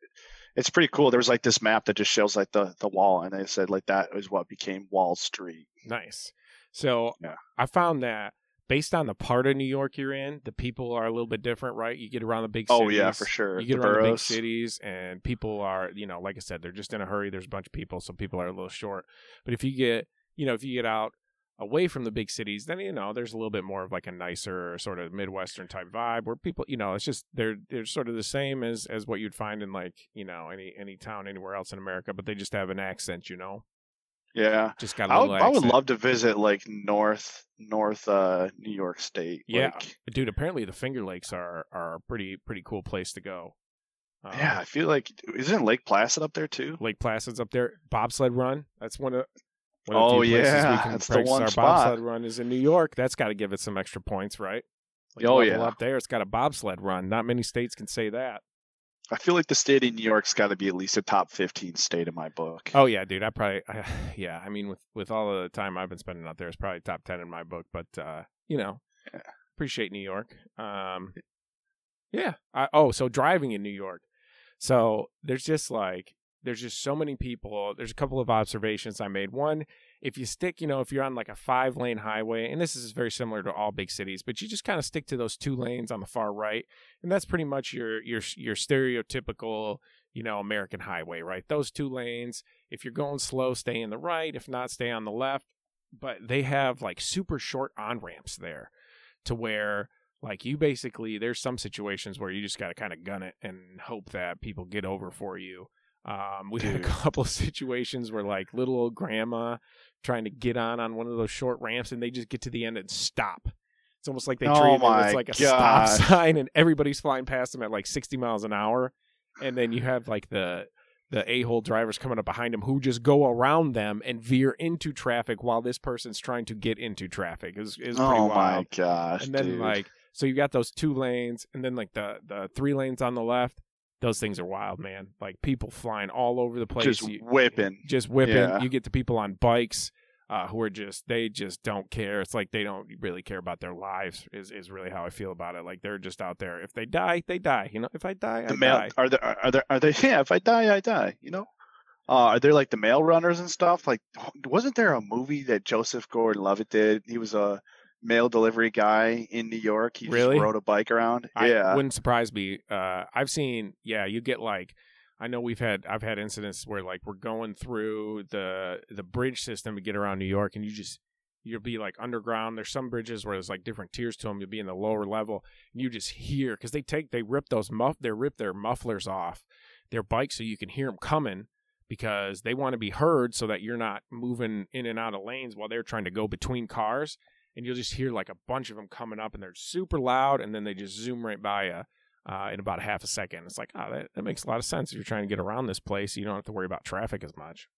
it's pretty cool. There was like this map that just shows like the the wall, and they said like that is what became Wall Street. Nice. So Yeah. I found that based on the part of New York you're in, the people are a little bit different, right? You get around the big cities. Oh yeah, for sure. You get the around the big cities, and people are, you know, like I said, they're just in a hurry. There's a bunch of people, so people are a little short. But if you get, you know, if you get out away from the big cities, then you know there's a little bit more of like a nicer sort of midwestern type vibe where people, you know, it's just they're they're sort of the same as as what you'd find in like you know any any town anywhere else in America, but they just have an accent, you know, Yeah. just got I would. I would love to visit like North North uh New York State. Yeah. Like, dude apparently the finger lakes are are a pretty pretty cool place to go Um, yeah, I feel like isn't Lake Placid up there too? lake placid's up there bobsled run that's one of One of Oh, yeah, we can that's the one our spot. bobsled run is in New York. That's got to give it some extra points, right? Like Oh, yeah. up there, it's got a bobsled run. Not many states can say that. I feel like the state of New York's got to be at least a top 15 state in my book. Oh yeah, dude. I probably, I, yeah. I mean, with with all the time I've been spending out there, it's probably top ten in my book. But uh, you know, Yeah. appreciate New York. Um, yeah. I, oh, so driving in New York. So there's just like there's just so many people. There's a couple of observations I made. One, if you stick, you know, if you're on like a five lane highway, and this is very similar to all big cities, but you just kind of stick to those two lanes on the far right, and that's pretty much your your your stereotypical, you know, American highway, right? Those two lanes. If you're going slow, stay in the right. If not, stay on the left. But they have like super short on ramps there, to where like you basically there's some situations where you just got to kind of gun it and hope that people get over for you. Um, we had a couple of situations where like little old grandma trying to get on on one of those short ramps and they just get to the end and stop. It's almost like they Oh treat it as like a gosh. stop sign and everybody's flying past them at like 60 miles an hour. And then you have like the the a-hole drivers coming up behind them who just go around them and veer into traffic while this person's trying to get into traffic. Is is pretty oh wild my gosh, and then dude. like so you got those two lanes and then like the the three lanes on the left those things are wild man like people flying all over the place just You- whipping. just whipping Yeah. you get the people on bikes uh, who are just they just don't care it's like they don't really care about their lives is, is really how i feel about it like they're just out there if they die they die you know if i die The i mail die are there are there are they yeah, if I die, I die, you know? Uh, are there like the mail runners and stuff? Like wasn't there a movie that Joseph Gordon Levitt did? He was a mail delivery guy in New York. He Really? just rode a bike around. I yeah. wouldn't surprise me. Uh, I've seen, yeah, you get like, I know we've had, I've had incidents where like we're going through the the bridge system to get around New York, and you just you'll be like underground. There's some bridges where there's like different tiers to them. You'll be in the lower level, and you just hear because they take they rip those muff they rip their mufflers off their bikes so you can hear them coming because they want to be heard so that you're not moving in and out of lanes while they're trying to go between cars and you'll just hear like a bunch of them coming up and they're super loud and then they just zoom right by you uh, in about half a second. It's like, oh, that, that makes a lot of sense. If you're trying to get around this place, you don't have to worry about traffic as much.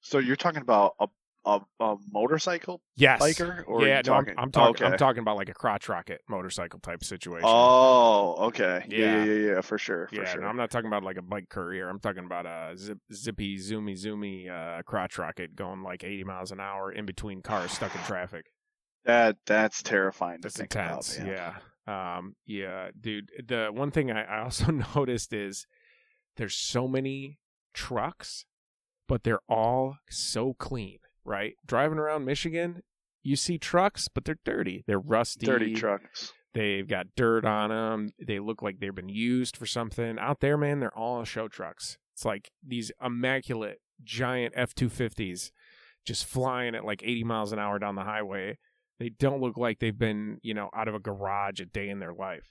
so you're talking about a a, a motorcycle Yes. biker or yeah, no, I'm- talking? I'm, talking. I'm talking about like a crotch rocket motorcycle type situation. Oh, okay. Yeah, Yeah. yeah, yeah, yeah, for sure, for yeah, sure. no, I'm not talking about like a bike courier. I'm talking about a zip, zippy, zoomy, zoomy uh, crotch rocket going like 80 miles an hour in between cars stuck in traffic. That that's terrifying to That's intense. about. yeah. Um, yeah, dude. The one thing I, I also noticed is there's so many trucks, but they're all so clean, right? Driving around Michigan, you see trucks, but they're dirty. They're rusty. Dirty trucks. They've got dirt on them. They look like they've been used for something. Out there, man, they're all show trucks. It's like these immaculate giant F 250s just flying at like 80 miles an hour down the highway. They don't look like they've been, you know, out of a garage a day in their life.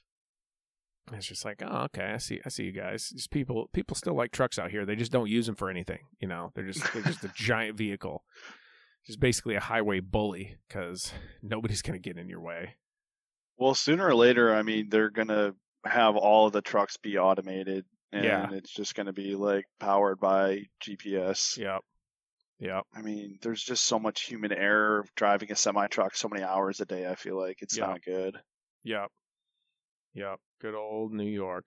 And It's just like, oh, okay, I see, I see you guys. These people, people still like trucks out here. They just don't use them for anything. You know, they're just, they're just a giant vehicle, just basically a highway bully because nobody's gonna get in your way. Well, sooner or later, I mean, they're gonna have all of the trucks be automated, and Yeah. it's just gonna be like powered by GPS. Yep. Yep. I mean, there's just so much human error driving a semi truck so many hours a day. I feel like it's Yeah. not good. Yep. Yep. Good old New York.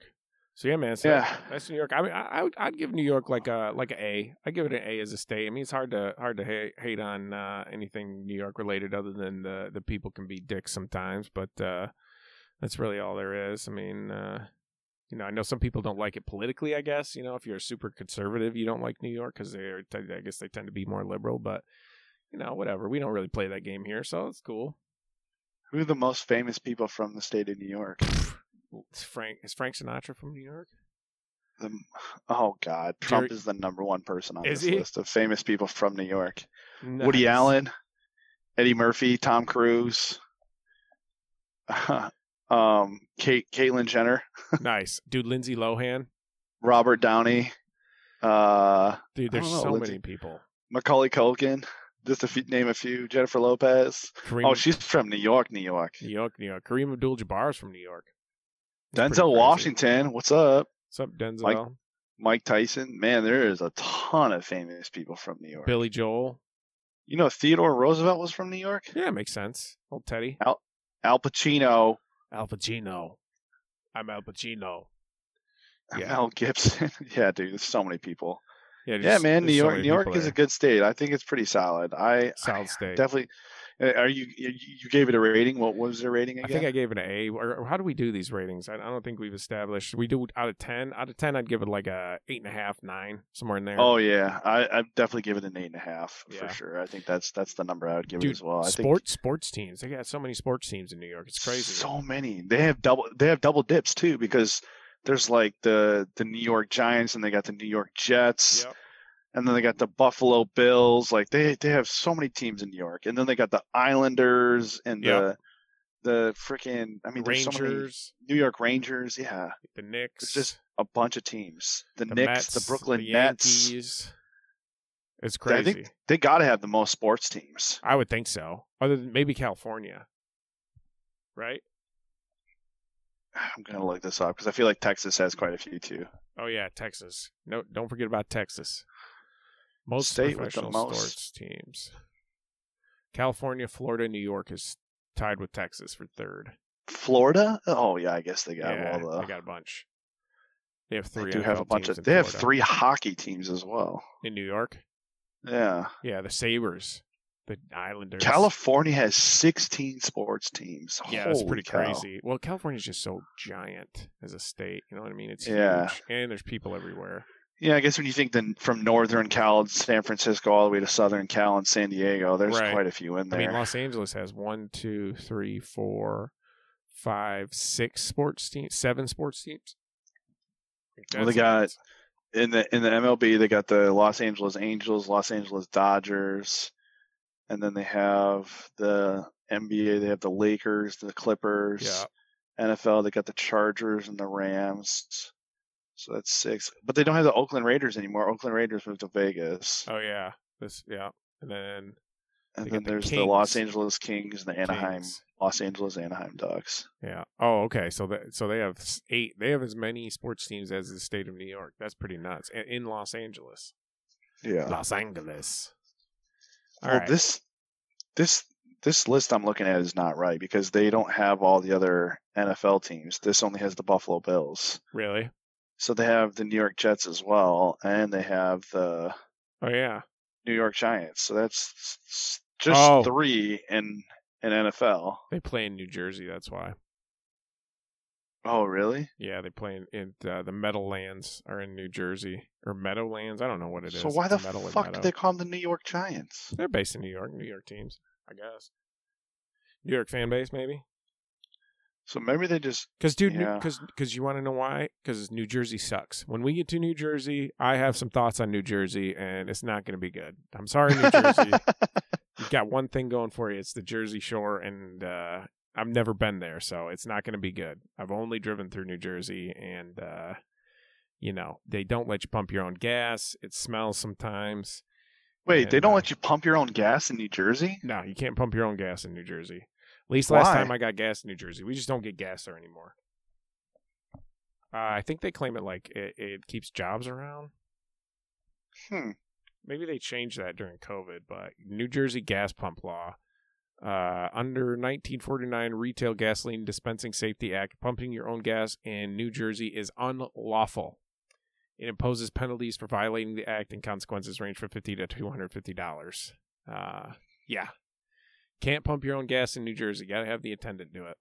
So yeah, man. So Yeah. that's New York. I mean, I, would, I'd give New York like a like an A. I give it an A as a state. I mean, it's hard to hard to hate, hate on uh, anything New York related, other than the the people can be dicks sometimes. But uh, that's really all there is. I mean, uh, you know, I know some people don't like it politically. I guess you know, if you're a super conservative, you don't like New York because they're. I guess they tend to be more liberal. But you know, whatever. We don't really play that game here, so it's cool. Who are the most famous people from the state of New York? Is Frank is Frank Sinatra from New York? The, oh God, Trump Jerry- is the number one person on Is this he? list of famous people from New York. Woody Allen, Eddie Murphy, Tom Cruise, um, Kate, Caitlyn Jenner, nice, dude. Lindsay Lohan, Robert Downey, uh, dude. There's know, so Lindsay- many people. Macaulay Culkin. Just to f- name a few, Jennifer Lopez. Kareem, Oh, she's from New York, New York. New York, New York. Kareem Abdul-Jabbar is from New York. It's pretty Denzel. Washington, what's up? What's up, Denzel? Mike- Mike Tyson. Man, there is a ton of famous people from New York. Billy Joel. You know, Theodore Roosevelt was from New York. Yeah, makes sense. Old Teddy. Al Pacino, Al Pacino. I'm Al Pacino. Yeah. Mel Gibson. yeah, dude, there's so many people. Yeah, yeah, man, New there's so York. New York people is a good state. I think it's pretty solid. I solid state. definitely. Uh, Are you you gave it a rating? What was the rating I think I gave it an A. Or, or how do we do these ratings? I, I don't think we've established. We do out of ten. Out of ten, I'd give it like a eight and a half, nine, somewhere in there. Oh yeah, I I definitely give it an eight and a half Yeah. for sure. I think that's that's the number I would give Dude, it as well. I sports sports teams. They got so many sports teams in New York. It's crazy. So many. They have double. They have double dips too because there's like the the New York Giants and they got the New York Jets Yep. And then they got the Buffalo Bills. Like they they have so many teams in New York and then they got the Islanders and Yep. the the freaking. I mean, there's so Rangers, New York Rangers. Yeah, the Knicks, it's just a bunch of teams. The, the Knicks, Mets, the Brooklyn the Nets. Yankees. It's I crazy. think they got to have the most sports teams. I would think so. Other than maybe California, right? I'm gonna look this up because I feel like Texas has quite a few too. Oh yeah, Texas. No, don't forget about Texas. Most State with the professional most. sports teams. California, Florida, New York is tied with Texas for third. Florida? Oh yeah, I guess they got yeah, all the. they got a bunch. They have they three. do have a bunch of. They have three hockey teams as well. in New York. Yeah, Yeah, the Sabres, the Islanders. California has 16 sports teams. Yeah, that's pretty cow. crazy. Well, California's just so giant as a state. You know what I mean? It's Yeah. huge, and there's people everywhere. Yeah, I guess when you think then from northern Cal, San Francisco, all the way to southern Cal and San Diego, there's Right. quite a few in there. I mean, Los Angeles has one, two, three, four, five, six sports teams, seven sports teams. Well, they got- in the in the MLB, they got the Los Angeles Angels, Los Angeles Dodgers, and then they have the NBA. They have the Lakers, the Clippers. Yeah. NFL, they got the Chargers and the Rams. So that's six. But they don't have the Oakland Raiders anymore. Oakland Raiders moved to Vegas. Oh yeah, this yeah, and then and then got the there's the Los Angeles Kings and the Anaheim, Kings. Los Angeles Anaheim Ducks. Yeah. Oh, okay. So that so they have eight. They have as many sports teams as the state of New York. That's pretty nuts. In, in Los Angeles. Yeah. Los Angeles. All well, right. this this this list I'm looking at is not right because they don't have all the other NFL teams. This only has the Buffalo Bills. really? So they have the New York Jets as well, and they have the Oh yeah. New York Giants. So that's just Oh. three in in NFL. They play in New Jersey. That's why. Oh, really? Yeah, they play in, in uh, the Meadowlands are in New Jersey or Meadowlands. I don't know what it is. So why It's the fuck do they call them the New York Giants? They're based in New York. New York teams, I guess. New York fan base, maybe. So maybe they just Because, dude, Yeah. because because you want to know why? Because New Jersey sucks. When we get to New Jersey, I have some thoughts on New Jersey, and it's not going to be good. I'm sorry, New Jersey. You've got one thing going for you. It's the Jersey Shore, and uh, I've never been there, so it's not going to be good. I've only driven through New Jersey, and uh, you know they don't let you pump your own gas. It smells sometimes. Wait, they don't uh, let you pump your own gas in New Jersey? No, you can't pump your own gas in New Jersey. At least last Why? time I got gas in New Jersey, we just don't get gas there anymore. Uh, I think they claim it like it, it keeps jobs around. Hmm. Maybe they changed that during COVID, but New Jersey gas pump law. Uh, under 1949 Retail Gasoline Dispensing Safety Act, pumping your own gas in New Jersey is unlawful. It imposes penalties for violating the act, and consequences range from fifty to two hundred fifty dollars. Uh, yeah, can't pump your own gas in New Jersey. Got to have the attendant do it.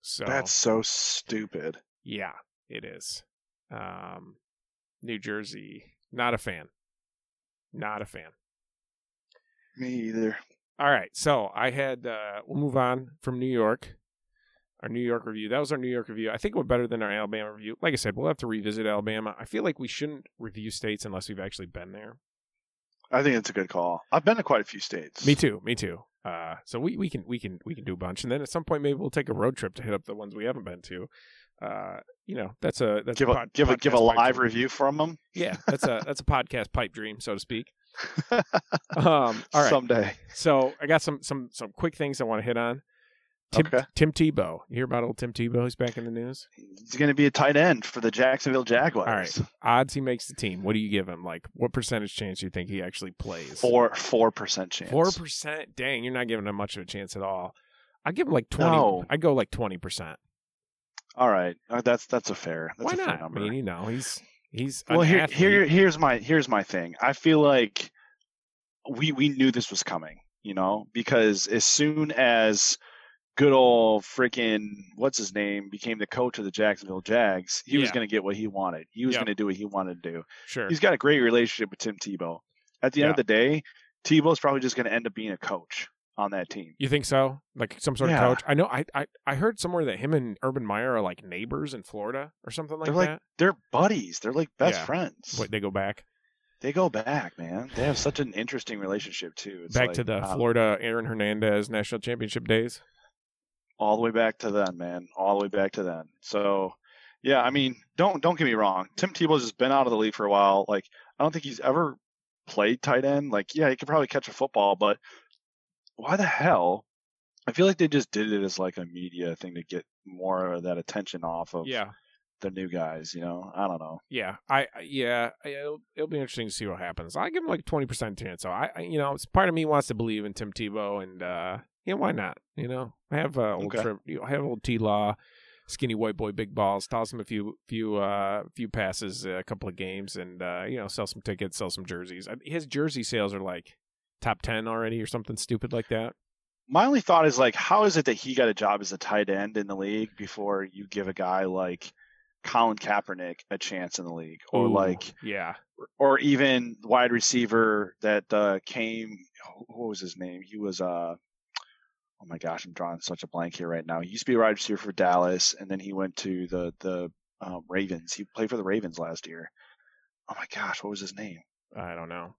So That's so stupid. yeah, it is. Um, New Jersey, not a fan. Not a fan. Me either. All right, so I had. Uh, we'll move on from New York. Our New York review. That was our New York review. I think we're better than our Alabama review. Like I said, we'll have to revisit Alabama. I feel like we shouldn't review states unless we've actually been there. I think it's a good call. I've been to quite a few states. Me too. Me too. Uh, so we, we can we can we can do a bunch, and then at some point maybe we'll take a road trip to hit up the ones we haven't been to. Uh, you know, that's a that's Give a a pod- give a give a live review from them Yeah, that's a that's a podcast pipe dream, so to speak. Um, all right. someday. So I got some some some quick things I want to hit on. Tim, Okay. Tim Tebow. You hear about old Tim Tebow? He's back in the news. He's going to be a tight end for the Jacksonville Jaguars. All right. Odds he makes the team. What do you give him? Like, what percentage chance do you think he actually plays? Four four percent chance. Four percent. Dang, you're not giving him much of a chance at all. I give him like twenty. No. I go like twenty percent. All right, Uh, that's that's a fair. That's Why a fair not? number. I mean, you know, he's he's well, here, athlete. here, here's my here's my thing. I feel like we we knew this was coming, you know, because as soon as good old freaking what's his name became the coach of the Jacksonville Jags, he was going to get what he wanted. He was Yep. going to do what he wanted to do. Sure. He's got a great relationship with Tim Tebow. At the end of the day, Tebow's probably just going to end up being a coach on that team. You think so? Like some sort Yeah. of coach? I know. I, I I heard somewhere that him and Urban Meyer are like neighbors in Florida or something like They're like that. they're buddies. They're like best Yeah. friends. What they go back They go back, man. They have such an interesting relationship too. It's back like, to the uh, Florida Aaron Hernandez national championship days. All the way back to then, man. All the way back to then. So, yeah, I mean, don't don't get me wrong. Tim Tebow's just been out of the league for a while. Like, I don't think he's ever played tight end. Like, yeah, he could probably catch a football, but why the hell? I feel like they just did it as like a media thing to get more of that attention off of Yeah. the new guys. You know, I don't know. Yeah, I yeah, it'll, it'll be interesting to see what happens. I give him like twenty percent chance. So I, I, you know, it's part of me wants to believe in Tim Tebow, and uh, yeah, why not? You know, I have uh, old Okay. trip, you know, I have old T Law, skinny white boy, big balls. Toss him a few few uh few passes, uh, a couple of games, and uh, you know, sell some tickets, sell some jerseys. I- His jersey sales are like top ten already, or something stupid like that. My only thought is like, how is it that he got a job as a tight end in the league before you give a guy like Colin Kaepernick a chance in the league, or Ooh, like yeah, or even wide receiver that uh, came. What was his name? He was uh oh my gosh, I'm drawing such a blank here right now. He used to be a wide receiver for Dallas, and then he went to the the um, Ravens. He played for the Ravens last year. Oh my gosh, what was his name? I don't know.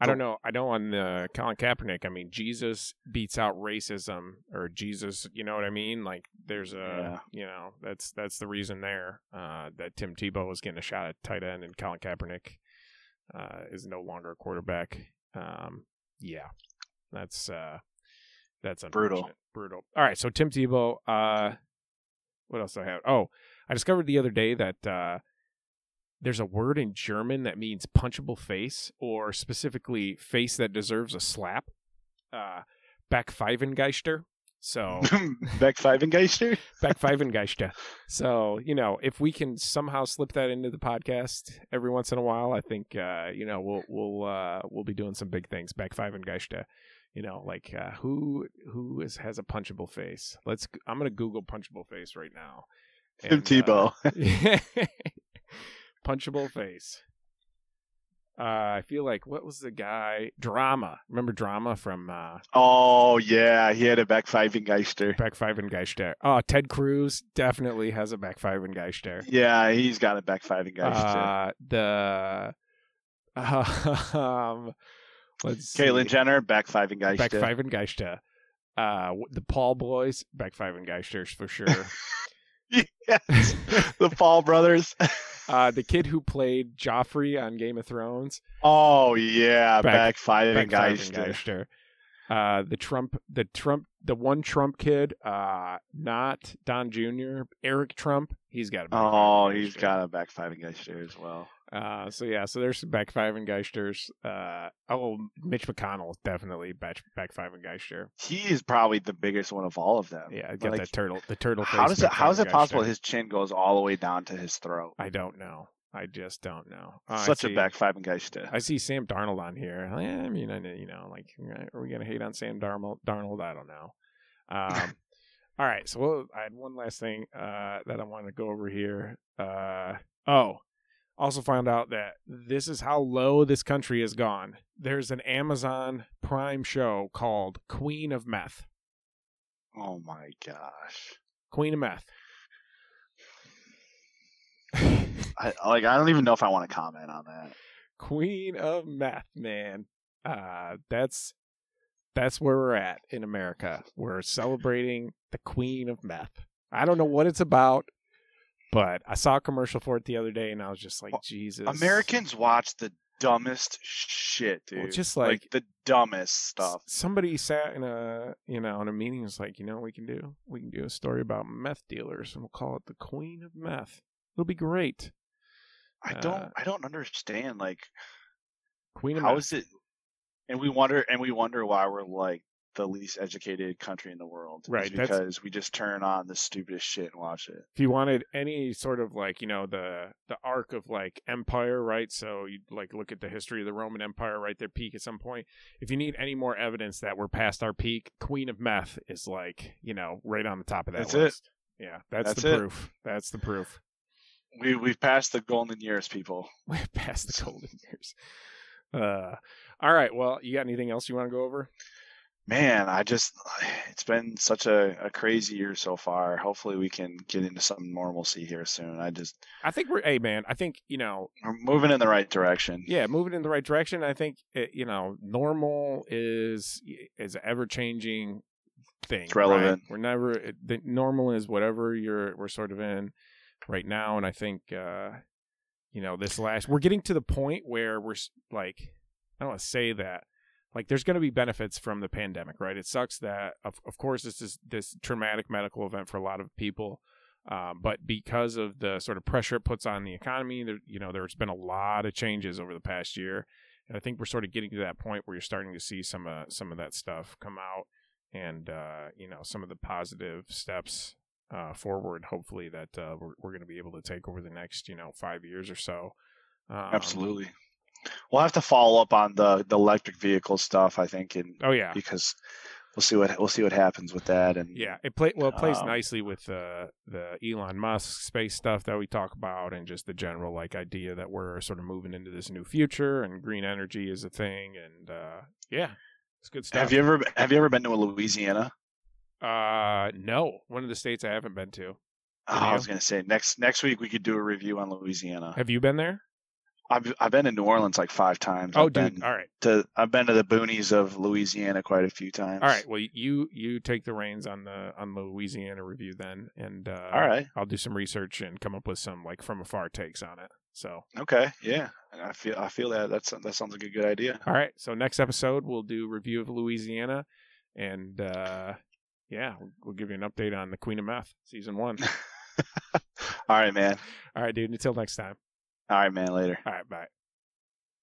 I don't know. I know on uh, Colin Kaepernick. I mean, Jesus beats out racism, or Jesus. You know what I mean? Like, there's a, Yeah. you know, that's that's the reason there uh, that Tim Tebow was getting a shot at tight end, and Colin Kaepernick uh, is no longer a quarterback. Um, yeah, that's uh, that's Brutal. Brutal. All right, so Tim Tebow. Uh, what else do I have? Oh, I discovered the other day that. Uh, there's a word in German that means punchable face, or specifically face that deserves a slap. Uh, Backpfeifengeister. So Beck Fivengeister? Backpfeifengeister. So you know, if we can somehow slip that into the podcast every once in a while, I think uh, you know we'll we'll uh, we'll be doing some big things. Backpfeifengeister. You know, like uh, who who is has a punchable face? Let's. I'm gonna Google punchable face right now. Tim And, uh, Tebow. punchable face. Uh, I feel like what was the guy? Drama. Remember drama from uh, oh yeah, he had a Beck Fivengeister. Backpfeifengeister? Oh, Ted Cruz definitely has a back fiveing geister. Yeah, he's got a Beck Fivengeister. Uh, the um, let's. Caitlyn Jenner, Beck Fivengeister. Backpfeifengeister. Uh, the Paul boys, back five and Geisters for sure. yes, the Paul brothers. uh, the kid who played Joffrey on Game of Thrones, Oh yeah, Beck- Beck Fivengeister. Backpfeifengeister. Uh, the Trump, the Trump, the one Trump kid, uh, not Don Jr., Eric Trump. He's got a. Oh, he's got a Beck Fivengeister as well. Uh, so yeah, so there's some Backpfeivengeisters. Uh, oh, Mitch McConnell is definitely back Backpfeifengeister. He is probably the biggest one of all of them. Yeah, got Like, that turtle, the turtle. How does it? How is it possible his chin goes all the way down to his throat? I don't know. I just don't know. I Such a see- and Fivengeister. I see Sam Darnold on here. I mean, I know, you know, like, are we gonna hate on Sam Darnold? Darnold, I don't know. Um, all right, so we'll, I had one last thing uh, that I want to go over here. Uh, oh, also found out that this is how low this country has gone. There's an Amazon Prime show called Queen of Meth. Oh my gosh. Queen of Meth. I like. I don't even know if I want to comment on that. Queen of Meth, man. Uh, that's that's where we're at in America. We're celebrating the Queen of Meth. I don't know what it's about, but I saw a commercial for it the other day, and I was just like, Jesus. Americans watch the dumbest shit, dude. Well, just like- the dumbest stuff. Somebody sat in a you know in a meeting and was like, you know, what we can do we can do a story about meth dealers and we'll call it the Queen of Meth. It'll be great. I uh, don't I don't understand like Queen of how Meth. is it and we wonder and we wonder why we're like the least educated country in the world. Right, that's- because we just turn on the stupidest shit and watch it. if you wanted any sort of like you know the the arc of like empire right so you like look at the history of the roman empire right their peak at some point if you need any more evidence that we're past our peak queen of meth is like you know right on the top of that That's it. list yeah that's, That's the it. proof that's the proof We we've passed the golden years, people. We've passed the golden years uh all right well you got anything else you want to go over Man, I just it's been such a, a crazy year so far. Hopefully we can get into some normalcy here soon. I just i think we're hey man i think you know we're moving in the right direction. yeah moving in the right direction i think it, you know normal is is ever changing thing It's relevant. right? we're never it, the normal is whatever you're we're sort of in right now and i think uh you know this last we're getting to the point where we're like i don't want to say that like there's going to be benefits from the pandemic right? It sucks that of, of course this is this traumatic medical event for a lot of people um, but because of the sort of pressure it puts on the economy there, you know there's been a lot of changes over the past year. And i think we're sort of getting to that point where you're starting to see some uh, some of that stuff come out and uh, you know some of the positive steps uh, forward hopefully that uh, we're, we're going to be able to take over the next you know five years or so. Um, Absolutely. We'll have to follow up on the, the electric vehicle stuff, I think, and oh yeah because we'll see what we'll see what happens with that. And Yeah, it play well. It plays Um, nicely with uh, the Elon Musk space stuff that we talk about, and just the general like idea that we're sort of moving into this new future, and green energy is a thing, and uh, yeah, it's good stuff. have you ever have you ever been to Louisiana? Uh, no, one of the states I haven't been to. Oh, I was gonna say next next week we could do a review on Louisiana. Have you been there? I've I've been to New Orleans like five times. Oh, I've dude. been All right, to I've been to the boonies of Louisiana quite a few times. all right. Well, you you take the reins on the on the Louisiana review then, and uh, All right. I'll do some research and come up with some like from afar takes on it. So Okay. Yeah. I feel I feel that that's that sounds like a good idea. All right. So next episode we'll do review of Louisiana, and uh, yeah, we'll, we'll give you an update on the Queen of Meth season one. All right, man. All right, dude. Until next time. All right, man. Later. All right. Bye.